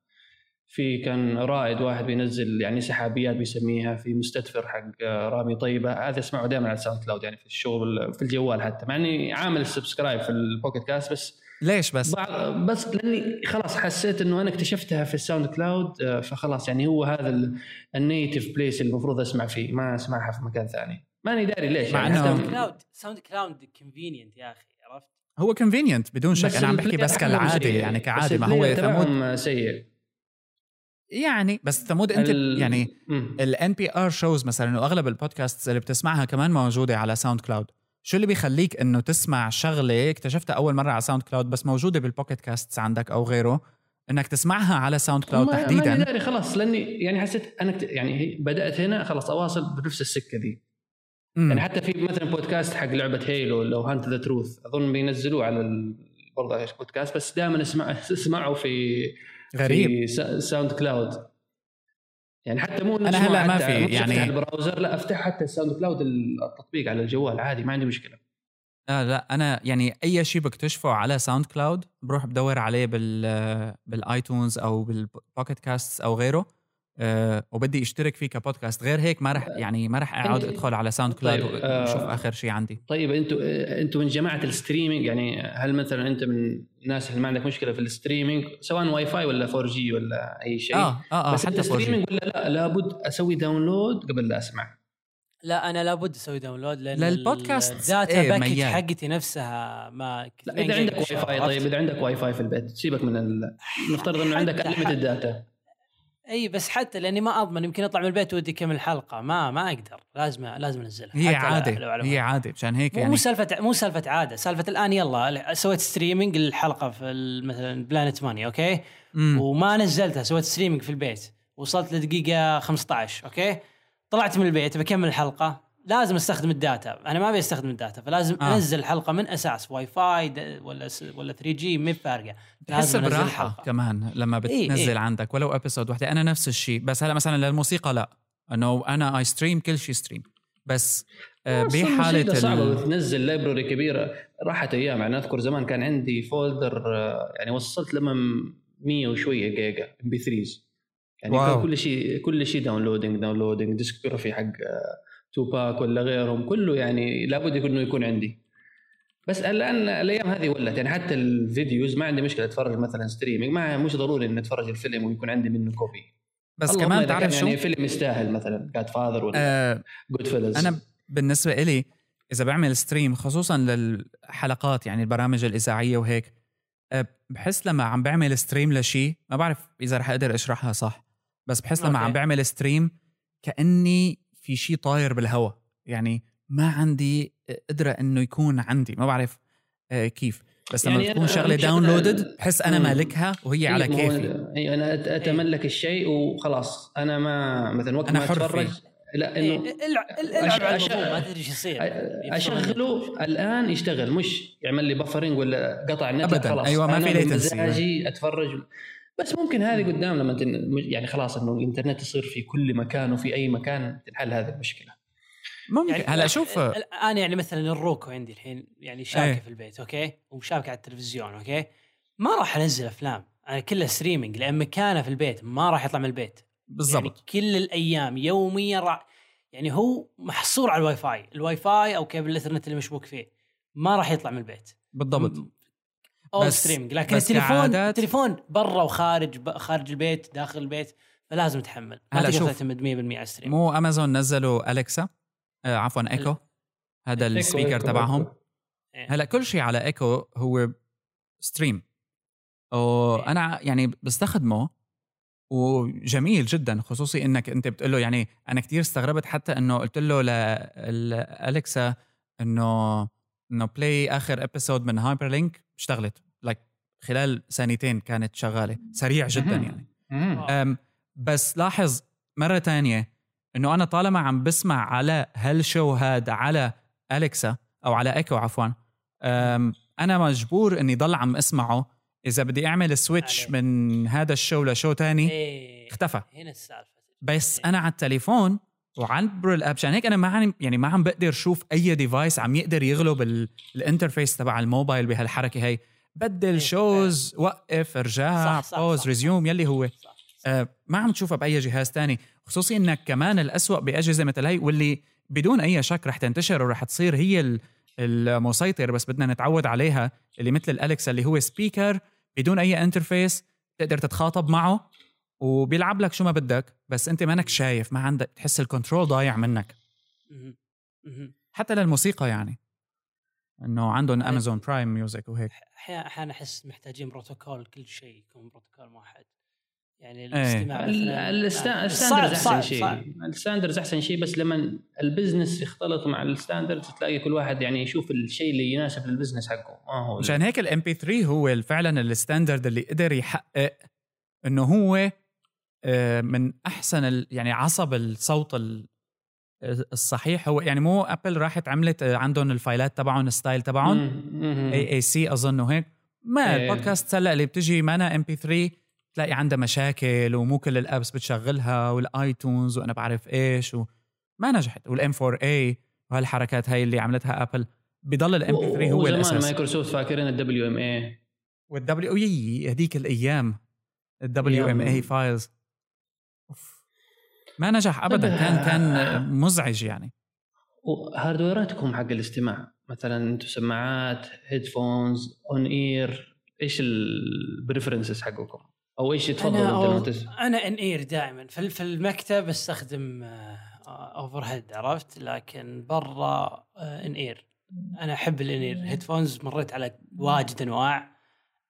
في كان رائد واحد بينزل يعني سحابيات بيسميها في مستدفر حق رامي طيبة. هذا أسمعه دائما على SoundCloud يعني في الشغل في الجوال حتى. مع إني عامل subscribe في ال Pocket Cast بس ليش بس؟ بس لأني خلاص حسيت إنه أنا اكتشفتها في ال SoundCloud آه، فخلاص يعني هو هذا ال native place اللي المفروض أسمع فيه. ما أسمعها في مكان ثاني. ماني داري ليش مع يعني SoundCloud SoundCloud convenient يا أخي عرفت؟ هو convenient بدون شك. أنا عم بحكي بس كالعادة يعني كعادة ما هو ثمود سيء. يعني بس ثمود انت ال... يعني ال NPR shows مثلا واغلب البودكاست اللي بتسمعها كمان موجودة على SoundCloud شو اللي بيخليك إنه تسمع شغلة اكتشفتها أول مرة على SoundCloud بس موجودة بال Pocket Cast عندك أو غيره إنك تسمعها على SoundCloud ما تحديدا؟ ما داري خلاص لأني يعني حسيت أنا يعني بدأت هنا خلاص أواصل بنفس السكة دي. مم. يعني حتى في مثلا بودكاست حق لعبة Halo لو Hunt the Truth أظن بينزلوه على برضه بودكاست بس دائما اسمع اسمعوا في غريب. في SoundCloud. يعني حتى مو أنا هلا ما في يعني ال browser لا أفتح حتى ال SoundCloud التطبيق على الجوال عادي ما عندي مشكلة. لا لا أنا يعني أي شيء بكتشفه على SoundCloud بروح بدور عليه بال بال iTunes أو بال Pocket Cast أو غيره. أه وبدي اشترك فيه كبودكاست. غير هيك ما رح يعني ما رح اقعد أدخل على SoundCloud طيب، وأشوف آه، آخر شيء عندي. طيب أنتوا أنتوا من جماعة ال streaming يعني هل مثلا أنت من الناس اللي ما عندك مشكلة في ال streaming سواء واي فاي ولا 4G ولا أي شيء آه آه آه بس حتى 4G. ال streaming ولا لا؟ لابد أسوي download قبل لا أسمع. لا أنا لابد أسوي download لأن للبودكاست ال data إيه، package. حقتي نفسها ما لا إذا عندك واي فاي طيب إذا عندك Wi Fi في البيت سيبك من ال... نفترض إنه عندك unlimited data إي بس حتى لأني ما أضمن يمكن أطلع من البيت ودي اكمل حلقه ما ما أقدر. لازم لازم أنزلها. هي عادة هي عادة مشان هيك مو يعني. مو سالفة مو سالفة عادة. سالفة الآن يلا سويت streaming للحلقه في مثلا Planet Money okay؟ مم. وما نزلتها سويت streaming في البيت. وصلت لدقيقة 15 okay؟ طلعت من البيت بكمل الحلقة. لازم أستخدم ال data. أنا ما أبي أستخدم ال data فلازم آه. آه. أنزل الحلقة من أساس واي فاي ولا س- ولا 3G مي فارقة. انزل براحة كمان لما إيه، بتنزل إيه. عندك ولو episode وحده أنا نفس الشيء. بس هلا مثلا للموسيقى لا. إنه أنا اي stream كل شيء stream بس آه، أصلاً بحاله الموسيقى صعبة. ال... وتنزل library كبيرة. راحت أيام. يعني أذكر زمان كان عندي folder آه، يعني وصلت لما 100 وشوية جيجا MP3 يعني wow. كل شيء كل شيء downloading downloading discography حق توباك ولا غيرهم كله يعني لابد يكون إنه يكون عندي. بس الآن الأيام هذه ولت يعني حتى ال videos ما عندي مشكلة أتفرج مثلا streaming ما مش ضروري إني أتفرج الفيلم ويكون عندي منه copy بس كمان تعرف شو؟ يعني فيلم يستاهل مثلا Godfather ولا آه Goodfellas أنا بالنسبة إلي إذا بعمل stream خصوصا للحلقات يعني البرامج الإذاعية وهيك آه، بحس لما عم بعمل stream لشيء ما بعرف إذا رح أقدر أشرحها صح بس بحس لما okay. عم بعمل stream كأني في شيء طاير بالهواء يعني ما عندي قدرة إنه يكون عندي ما بعرف آه، كيف بس لما يعني يعني تكون شغلة downloaded بحس أنا. مالكها وهي على إيه، كيفي اي أنا أت- أتملك الشيء وخلاص أنا ما مثلا وقت أنا ما حر أتفرج فيه. لا إيه، إنه العب العب أش- على أش- الموضوع ما تدري إيش يصير أشغله الآن يشتغل مش يعمل لي buffering ولا قطع النت. خلاص أيوة، ما في latency. بمزاجي أتفرج بس ممكن هذه قدام لما تن... يعني خلاص إنه الإنترنت يصير في كل مكان وفي أي مكان تنحل هذه المشكلة. ممكن. يعني هلا شوف الان يعني مثلا ال Roku عندي الحين يعني شابكه إيه. في البيت okay؟ ومشابكه على التلفزيون okay؟ ما راح أنزل أفلام. أنا كلها streaming لأن مكانه في البيت ما راح يطلع من البيت. بالضبط. يعني كل الأيام يوميا راح يعني هو محصور على ال Wi-Fi ال Wi-Fi أو cable ال Ethernet اللي مشبوك فيه ما راح يطلع من البيت. بالضبط. اول بس- streaming لكن بس التليفون كعادات- التليفون برا وخارج ب- خارج البيت داخل البيت فلازم تحمل. ما هلا تقدر شوف، تعتمد 100% على ال stream. مو امازون نزلوا Alexa آه عفوا ايكو هذا ال speaker تبعهم. إيه. هلا كل شيء على ايكو هو stream وأنا يعني بستخدمه وجميل جدا خصوصي إنك أنت بتقول له يعني أنا كتير استغربت حتى إنه قلت له ل Alexa انه إنه play آخر episode من Hyperlink اشتغلت like خلال ثانيتين كانت شغالة سريع جدا. يعني. أم بس لاحظ مرة تانية إنه أنا طالما عم بسمع على هال show هاد على Alexa أو على إيكو عفوا أم أنا مجبور إني ضل عم أسمعه إذا بدي أعمل switch عليه. من هذا ال show ل show تاني إيه. اختفى هنا السالفة بس إيه. أنا على التليفون وعبر ال app عشان هيك أنا ما عم يعني ما عم بقدر شوف أي device عم يقدر يغلب ال- ال interface تبع الموبايل بهالحركة هي بدل إيه، shows وقف ارجع صح، صح، pause صح، resume يلي هو. صح. آه، ما عم تشوفها بأي جهاز تاني. خصوصي إنك كمان الأسوأ بأجهزة مثل هي واللي بدون أي شك رح تنتشر ورح تصير هي ال- المسيطر بس بدنا نتعود عليها اللي مثل ال Alexa اللي هو speaker بدون أي interface تقدر تتخاطب معه. وبيلعب لك شو ما بدك بس أنت مانك شايف ما عندك تحس ال control ضايع منك. حتى للموسيقى يعني إنه عندهم Amazon Prime Music وهيك أحيانا أحيانا أحس محتاجين بروتوكول كل شيء يكون بروتوكول واحد يعني إيه. الاستماع. الستاندرز أحسن شيء. الستاندرز أحسن شيء بس لما ال business يختلط مع ال standards تلاقي كل واحد يعني يشوف الشيء اللي يناسب لل business حقه ما هو مشان هيك ال MP3 هو فعلا ال standard اللي قدر يحقق إنه هو من أحسن يعني عصب الصوت ال- الصحيح. هو يعني مو Apple راحت عملت آه، عندهم ال file ات تبعهم ال style تبعهم. AAC أظن وهيك ما إيه. البودكاست هلأ اللي بتجي معنا MP3 تلاقي عندها مشاكل ومو كل ال apps بتشغلها وال iTunes وأنا بعرف إيش وما نجحت. وال M4A وهالحركات هاي اللي عملتها Apple بضل ال MP3 هو الأساس. مايكروسوفت فاكرين الدبليو ام اي والدبليو إي هذيك الأيام. ال WMA files ما نجح ابدا كان كان مزعج يعني. و hardware اتكم حق الاستماع مثلا أنتم سماعات headphones on-ear إيش ال preferences حقكم؟ أو إيش تفضلوا أنت أنا in-ear دائما. في المكتب أستخدم overhead عرفت؟ لكن برا in-ear أنا أحب ال in-ear headphones مريت على واجد أنواع.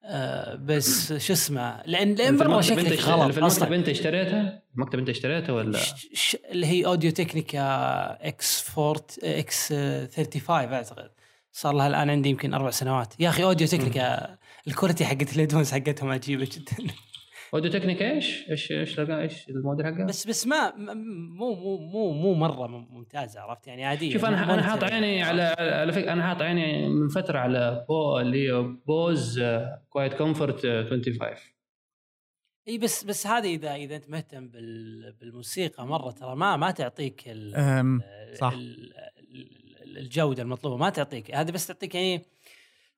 آه بس شو اسمه لأن لأن مره شكلك غلط في المكتب أنت اشتريتها؟ المكتب أنت اشتريتها ولا؟ اللي هي Audio-Technica إكس فورت إكس 35 أعتقد. صار لها الآن عندي يمكن أربع سنوات. يا أخي Audio-Technica ال quality حقت ال headphones حقتهم عجيبة جدا. Audio-Technica إيش؟ إيش إيش إيش الموديل حقها؟ بس بس ما مو مو مو مو مرة ممتازه عرفت يعني عادية شوف أنا أنا حاط عيني على على فكرة أنا حاط عيني من فترة على بو اللي هي Bose QuietComfort 25 إي بس بس هذه اذا إذا أنت مهتم بالموسيقى مرة ترى ما ما تعطيك ال صح الجودة المطلوبة ما تعطيك هذه بس تعطيك يعني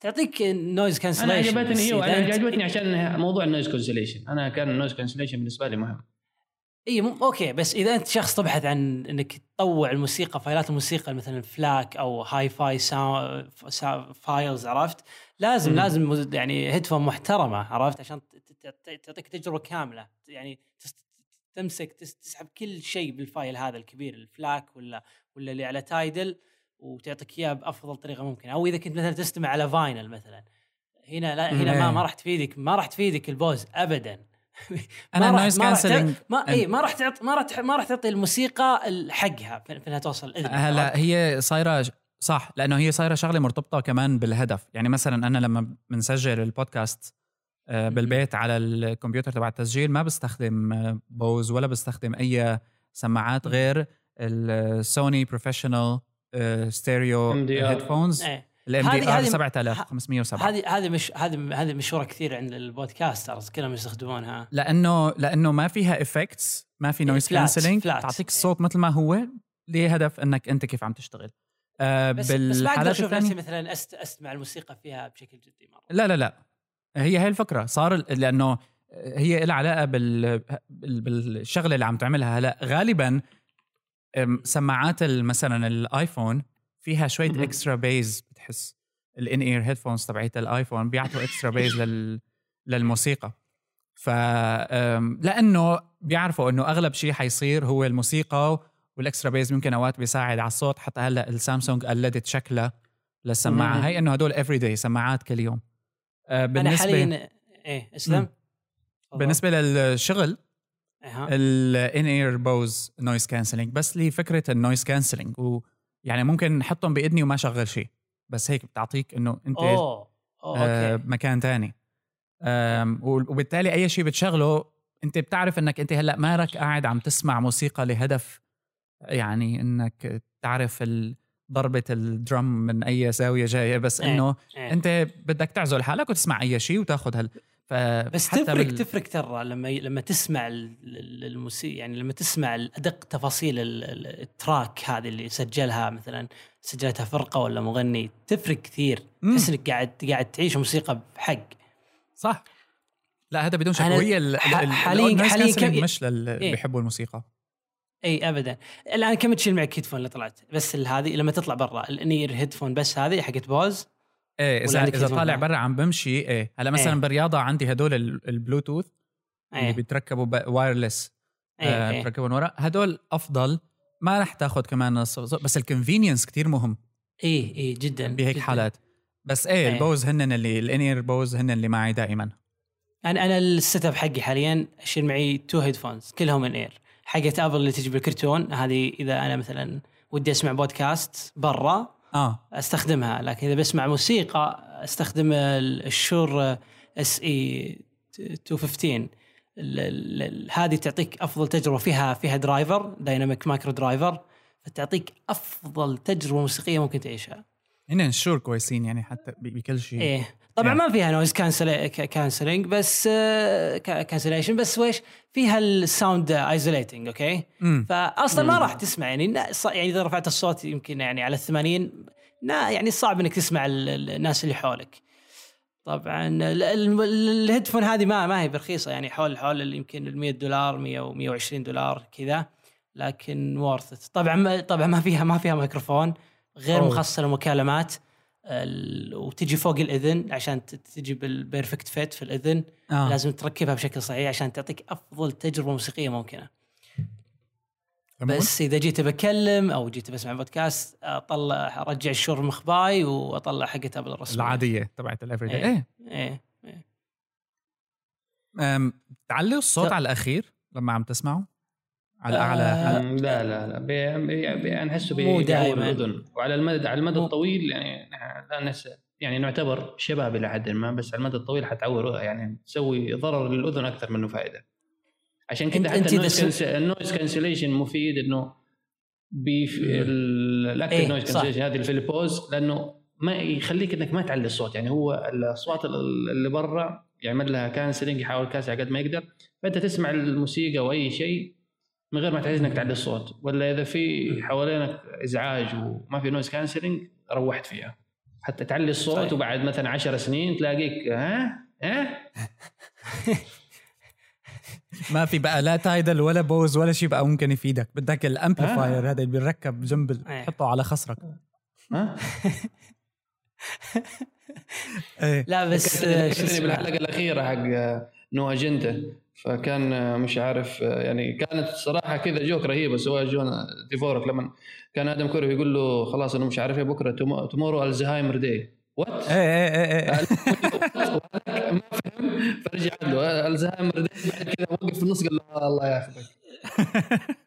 تعطيك noise cancellation أنا عجبتني هي أنا عجبتني عشان موضوع ال noise cancellation أنا كان ال noise cancellation بالنسبة لي مهم. اي م... okay بس إذا أنت شخص تبحث عن إنك تطوع الموسيقى file ات الموسيقى مثلا FLAC أو hi-fi ساو... سا... files عرفت؟ لازم م. لازم يعني headphone محترمة عرفت؟ عشان تعطيك تجربة كاملة. يعني تمسك تسحب كل شيء بال file هذا الكبير ال FLAC ولا ولا اللي على Tidal وتعطيك إياه بأفضل طريقة ممكنه أو إذا كنت مثلا تستمع على vinyl مثلا. هنا لا هنا ما ما راح تفيدك ما راح تفيدك ال Bose ابدا. أنا ال noise cancelling ما اي ما راح تعط ما راح ما راح تعطي الموسيقى حقها في إنها توصل هلا هي صايرة صح لأنه هي صايرة شغلة مرتبطة كمان بالهدف. يعني مثلا أنا لما بنسجل البودكاست آه، بالبيت على الكمبيوتر تبع التسجيل ما بستخدم Bose ولا بستخدم أي سماعات غير ال Sony professional stereo headphones ال MDR 7507 هذه هذه مش هذه هذه مشهورة كثير عند ال podcasters كلهم يستخدمونها. لأنه لأنه ما فيها effects ما في noise cancelling تعطيك الصوت مثل ما هو لهدف إنك أنت كيف عم تشتغل. آه بس بس ما أقدر مثلا أست استمع الموسيقى فيها بشكل جدي مرة. لا لا لا. هي هي الفكرة. صار لأنه هي لها علاقة بال بالشغلة اللي عم تعملها. هلا غالبا سماعات مثلا ال iPhone فيها شوية extra bass بتحس. ال in-ear headphones تبعت ال iPhone بيعطوا extra bass لل للموسيقى. ف لأنه بيعرفوا إنه أغلب شيء حيصير هو الموسيقى وال extra bass ممكن أوقات بيساعد على الصوت. حتى هلأ السامسونج قلدت شكلها للسماعة. هي إنه هدول everyday سماعات كل يوم. بالنسبة أنا حاليا إيه اسلم بالنسبة للشغل ال in-ear Bose noise cancelling بس لي فكرة ال noise cancelling ويعني ممكن نحطهم باذني وما شغل شيء بس هيك بتعطيك إنه أنت أوه. أوه. آه okay. مكان تاني وبالتالي أي شيء بتشغله أنت بتعرف إنك أنت هلأ مالك قاعد عم تسمع موسيقى لهدف يعني إنك تعرف ضربة الدرم من أي زاوية جاية بس إيه، إنه إيه. أنت بدك تعزل حالك وتسمع أي شيء وتاخذ هال بس تفرق بال... تفرق ترى لما لما تسمع الموسيقى يعني لما تسمع ادق تفاصيل التراك هذه اللي سجلها مثلا سجلتها فرقة ولا مغني تفرق كثير. تحس إنك قاعد قاعد تعيش موسيقى بحق. صح. لا هذا بدون شك. وهي حاليا حاليا كم... مش للي إيه؟ بيحبوا الموسيقى. إي ابدا. الآن كم تشيل معك headphone اللي طلعت؟ بس هذه لما تطلع برا ال in-ear headphone بس هذه حقت Bose إيه اذا إذا طالع برا عم بمشي إيه هلا مثلا إيه. بالرياضة عندي هدول البلوتوث إيه. اللي بيتركبوا wireless إيه. آه إيه. بتركبوا ورا هدول أفضل ما رح تاخذ كمان بس ال convenience كتير مهم إيه إيه جدا بهيك جداً. حالات بس إيه, إيه. ال Bose هن اللي ال in-ear Bose هن اللي معي دائما أنا أنا ال setup حقي حاليا اشيل معي two headphones كلهم in-ear حقت Apple اللي تجي بالكرتون هذه إذا أنا مثلا ودي أسمع بودكاست برا آه. أستخدمها لكن إذا بسمع موسيقى أستخدم ال Shure SE 215 هذه تعطيك أفضل تجربة فيها فيها driver dynamic micro driver فتعطيك أفضل تجربة موسيقية ممكن تعيشها. هنا ال Shure كويسين يعني حتى بكل شيء. إيه. طبعا. ما فيها noise cancelling بس cancellation بس ويش؟ فيها ال sound isolating okay فاصلا ما راح تسمع يعني يعني إذا رفعت الصوت يمكن يعني على ال80 يعني صعب إنك تسمع الناس اللي حولك. طبعا ال headphone هذه ما ما هي برخيصة يعني حول حول يمكن ال 100 دولار 100 و 120 دولار كذا لكن worth طبعا طبعا ما فيها ما فيها ميكروفون غير. مخصصة للمكالمات ال- وتجي فوق الإذن عشان تجي بال perfect fit في الإذن آه. لازم تركبها بشكل صحيح عشان تعطيك أفضل تجربة موسيقية ممكنة؟ بس إذا جيت بكلم أو جيت بسمع بودكاست أطلع أرجع الشور مخباتي وأطلع حقتها ابل الرسمية العادية تبعت ال every إيه. إيه إيه إيه. تعلي الصوت على الأخير لما عم تسمعه على الاعلى آه. لا لا لا. بي- بي- بي- أنا احسه مو. الأذن. وعلى المدى على المدى الطويل يعني نحن لا نس يعني نعتبر شباب إلى حد ما بس على المدى الطويل حتعور يعني تسوي ضرر للأذن أكثر منه فائدة. عشان كذا حتى ال noise cancellation مفيد إنه بيف ال active إيه، noise. cancellation هذه في البوز لأنه ما يخليك إنك ما تعلي الصوت. يعني هو الأصوات ال- اللي برا يعمل لها cancelling يحاول كاسع قد ما يقدر. فأنت تسمع الموسيقى أو أي شيء من غير ما تحس إنك تعلي الصوت. ولا إذا في حوالينك إزعاج وما في noise cancelling روحت فيها. حتى تعلي الصوت صحيح. وبعد مثلا عشر سنين تلاقيك ها؟ ها؟ ما في بقى لا تايدل ولا بوز ولا شيء بقى ممكن يفيدك. بدك ال amplifier هذا اللي بيركب جنب ال- إيه. تحطه على خصرك. ها؟ لا بس شو بالحلقة الأخيرة حق نو أجندة. فكان مش عارف يعني كانت الصراحه كذا جوك رهيبة سواء جون ديفورك لما كان آدم كوري يقول له خلاص أنا مش عارف إيه بكرة تومورو الزهايمر داي وات إيه إيه إيه, إيه. ما فهم فرجع له. الزهايمر داي بعد كذا وقف في النص قال له الله ياخذك.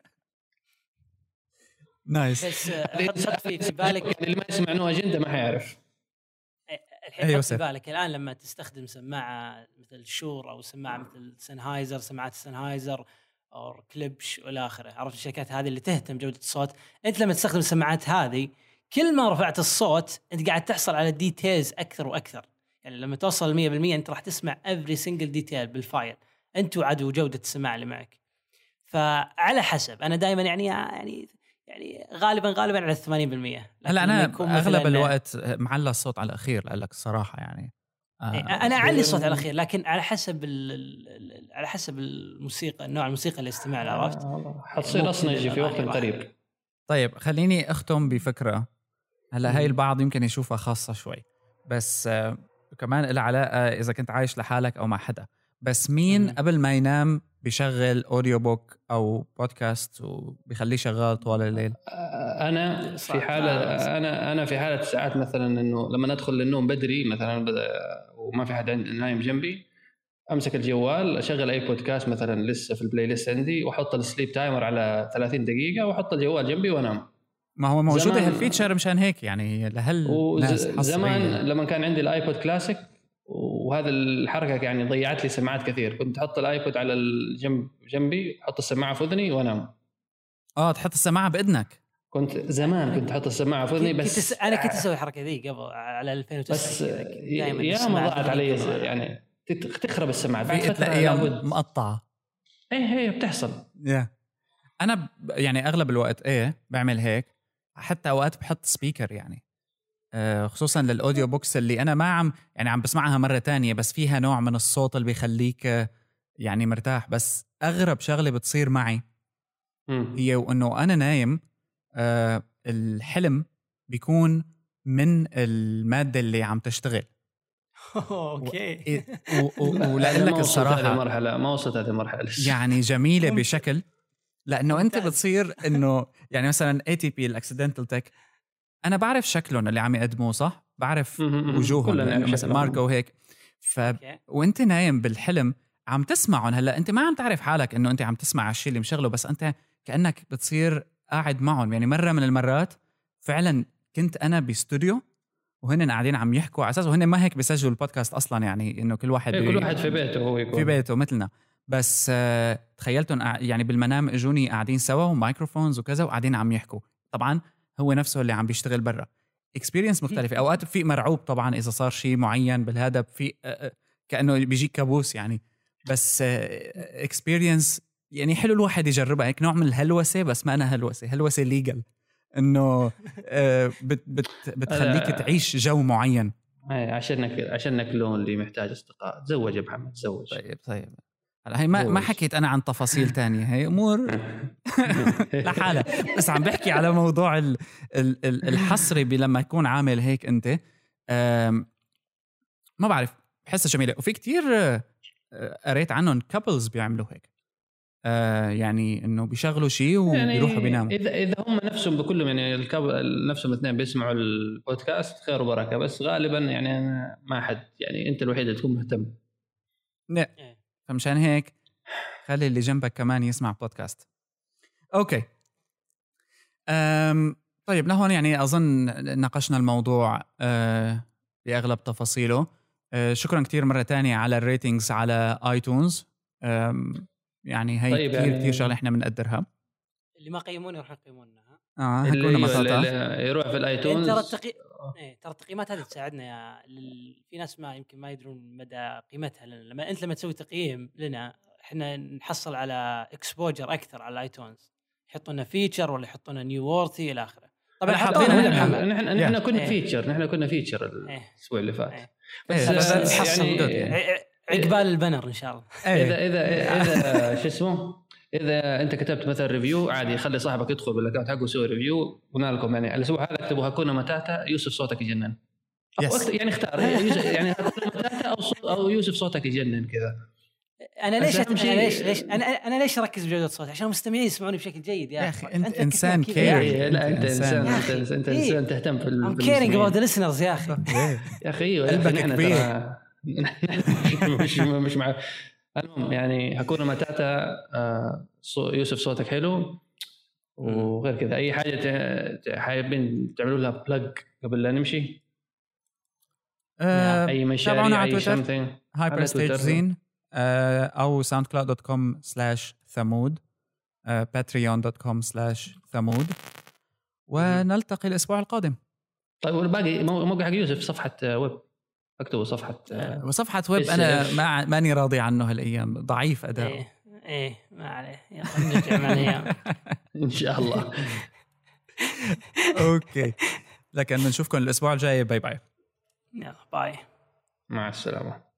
نايس بس آه، في بالك يعني اللي ما يسمع نو أجنده ما حيعرف. الحين أيوة في. بالك الآن لما تستخدم سماعة مثل شور أو سماعة مثل سنهايزر سماعات سنهايزر أو كليبش والى آخره. عرفت الشركات هذه اللي تهتم بجودة الصوت؟ أنت لما تستخدم السماعات هذه كل ما رفعت الصوت أنت قاعد تحصل على details أكثر وأكثر. يعني لما توصل 100% أنت راح تسمع every single detail بال file انت وعلى جودة السماع اللي معك. فعلى حسب أنا دائما يعني يعني يعني غالبا غالبا على 80% لكن هلا أنا أغلب الوقت معلى الصوت على الأخير لك الصراحه يعني. آه، إيه، أنا أعلي الصوت على الأخير لكن على حسب على حسب الموسيقى النوع الموسيقى اللي استمع له عرفت؟ حتصير ممكن اصنج في وقت قريب. طيب خليني أختم بفكرة. هلا هاي البعض يمكن يشوفها خاصة شوي. بس آه، كمان لها علاقة إذا كنت عايش لحالك أو مع حدا. بس مين مم. قبل ما ينام بيشغل audio book أو بودكاست وبيخليه شغال طوال الليل أنا صعب. في حالة أنا أنا في حالة ساعات مثلا إنه لما ندخل للنوم بدري مثلا بد- وما في حد نايم جنبي أمسك الجوال أشغل أي بودكاست مثلا لسه في ال playlist عندي وأحط ال sleep timer على 30 دقيقة وأحط الجوال جنبي وأنام ما هو موجودة زمان- هال feature مشان هيك يعني لهالناس وزمان حصرية. لما كان عندي الآيبود كلاسيك وهذا الحركة يعني ضيعت لي سماعات كثير. كنت أحط الآيبود على الجنب جنبي أحط السماعة في أذني وأنام. آه تحط السماعة بإذنك؟ كنت زمان كنت أحط السماعة في أذني كنت بس أس- أنا كنت أسوي الحركه ذي قبل على 2009 بس كنت دايماً يا ما ضاعت علي. يعني تخرب السماعه بعد في فتره لابد. مقطعة. إيه هي بتحصل. يا. أنا ب- يعني أغلب الوقت إيه بعمل هيك. حتى أوقات بحط speaker يعني. خصوصا لل audio books اللي أنا ما عم يعني عم بسمعها مرة تانية بس فيها نوع من الصوت اللي بيخليك آه، يعني مرتاح. بس أغرب شغلة بتصير معي. هي وإنه أنا نايم آه، الحلم بيكون من المادة اللي عم تشتغل. okay. إيه، و- و- لا، ولاقول ما لك وصلت هذه الصراحة المرحلة ما وصلت هذه المرحلة يعني جميلة بشكل لأنه أنت. بتصير إنه يعني مثلا ATP ال Accidental Tech أنا بعرف شكلهم اللي عم يقدموه صح؟ بعرف. وجوههم نعرف مثلا. ماركو وهيك. ف. وأنت نايم بالحلم عم تسمعهم. هلأ أنت ما عم تعرف حالك إنه أنت عم تسمع الشيء اللي مشغله بس أنت كأنك بتصير قاعد معهم. يعني مرة من المرات فعلا كنت أنا باستوديو وهن قاعدين عم يحكوا على أساس وهن ما هيك بيسجلوا البودكاست أصلا يعني إنه كل واحد إيه، بي- كل واحد في بيته هو يكون. في بيته مثلنا. بس آه، تخيلتهم يعني بالمنام إجوني قاعدين سوا و microphones وكذا وقاعدين عم يحكوا. طبعا هو نفسه اللي عم بيشتغل برا. experience مختلفة. أوقات في مرعوب طبعا إذا صار شيء معين بالهدف في كأنه بيجيك كابوس يعني. بس experience يعني حلو الواحد يجربها. هيك نوع من الهلوسة بس ما أنا هلوسة هلوسة ليجل إنه بت بت بتخليك تعيش جو معين. إيه، عشانك عشانك loner اللي محتاج أصدقاء. تزوج يا محمد تزوج. طيب طيب. هلا هي ما ما حكيت أنا عن تفاصيل تانية هي أمور لحالها. بس عم بحكي على موضوع ال ال ال الحصري لما يكون عامل هيك أنت. ما بعرف بحسها جميلة. وفي كتير آه، قريت عنهم كابلز بيعملوا هيك. آه يعني إنه بيشغلوا شيء وبيروحوا يعني بيناموا. اذا إذا هم نفسهم بكلهم يعني نفسهم الاثنين بيسمعوا البودكاست خير وبركة. بس غالبا يعني ما حد يعني أنت الوحيد اللي تكون مهتم. لا. إيه. فمشان هيك خلي اللي جنبك كمان يسمع بودكاست okay. أم طيب لهون يعني أظن ناقشنا الموضوع أه بأغلب تفاصيله. أه شكرا كثير مرة تانية على ال ratings على iTunes. يعني هي طيب كثير يعني... كثير شغلة إحنا بنقدرها. اللي ما قيمونا يروح يقيمونا آه هكونا مطاطا يروح في ال iTunes. ترى التقي... إيه ترى التقييمات هذه تساعدنا يا لل... في ناس ما يمكن ما يدرون مدى قيمتها لنا. لما أنت لما تسوي تقييم لنا إحنا نحصل على exposure أكثر على ال iTunes. يحطوا لنا feature ولا يحطوا لنا new worthy إلى آخره. طبعا حاطين نحن نحن كنا feature نحن كنا feature الأسبوع اللي فات. بس, بس يعني عقبال ال banner إن شاء الله. اذا اذا إذا شو اسمه؟ إذا أنت كتبت مثلا review عادي خلي صاحبك يدخل بال account حقه يسوي review قلنا لكم يعني. الأسبوع هذا اكتبوا هاكونا متاتا يوسف صوتك يجنن. yes. يعني اختار يعني هاكونا متاتا أو أو يوسف صوتك يجنن كذا. أنا ليش أنا ليش ليش أنا أنا ليش أركز بجودة الصوت عشان المستمعين يسمعوني بشكل جيد يا, أخي. أنت, أنت إنسان care لا أنت إنسان. أنت أنت إنسان تهتم في I'm caring about listeners يا أخي. يا أخي أيوه. قلبك كبير. مش مش مع المهم يعني هاكونا متاتا آه، يوسف صوتك حلو. وغير كذا أي حاجة حابين تعملوا لها plug قبل لا نمشي؟ آه أي مشاريع أي تويتر. هايبر ستيج زين. أو SoundCloud dot com slash ثمود Patreon dot com slash ثمود ونلتقي الأسبوع القادم. طيب والباقي موقع حق يوسف صفحة ويب. اكتبوا صفحة آه، وصفحة ويب أنا ما ماني راضي عنه هالأيام ضعيف اداء إيه إيه ما عليه يلا نرجع مع الأيام. إن شاء الله. okay. لكن نشوفكم الأسبوع الجاي. bye bye. يلا bye. مع السلامة.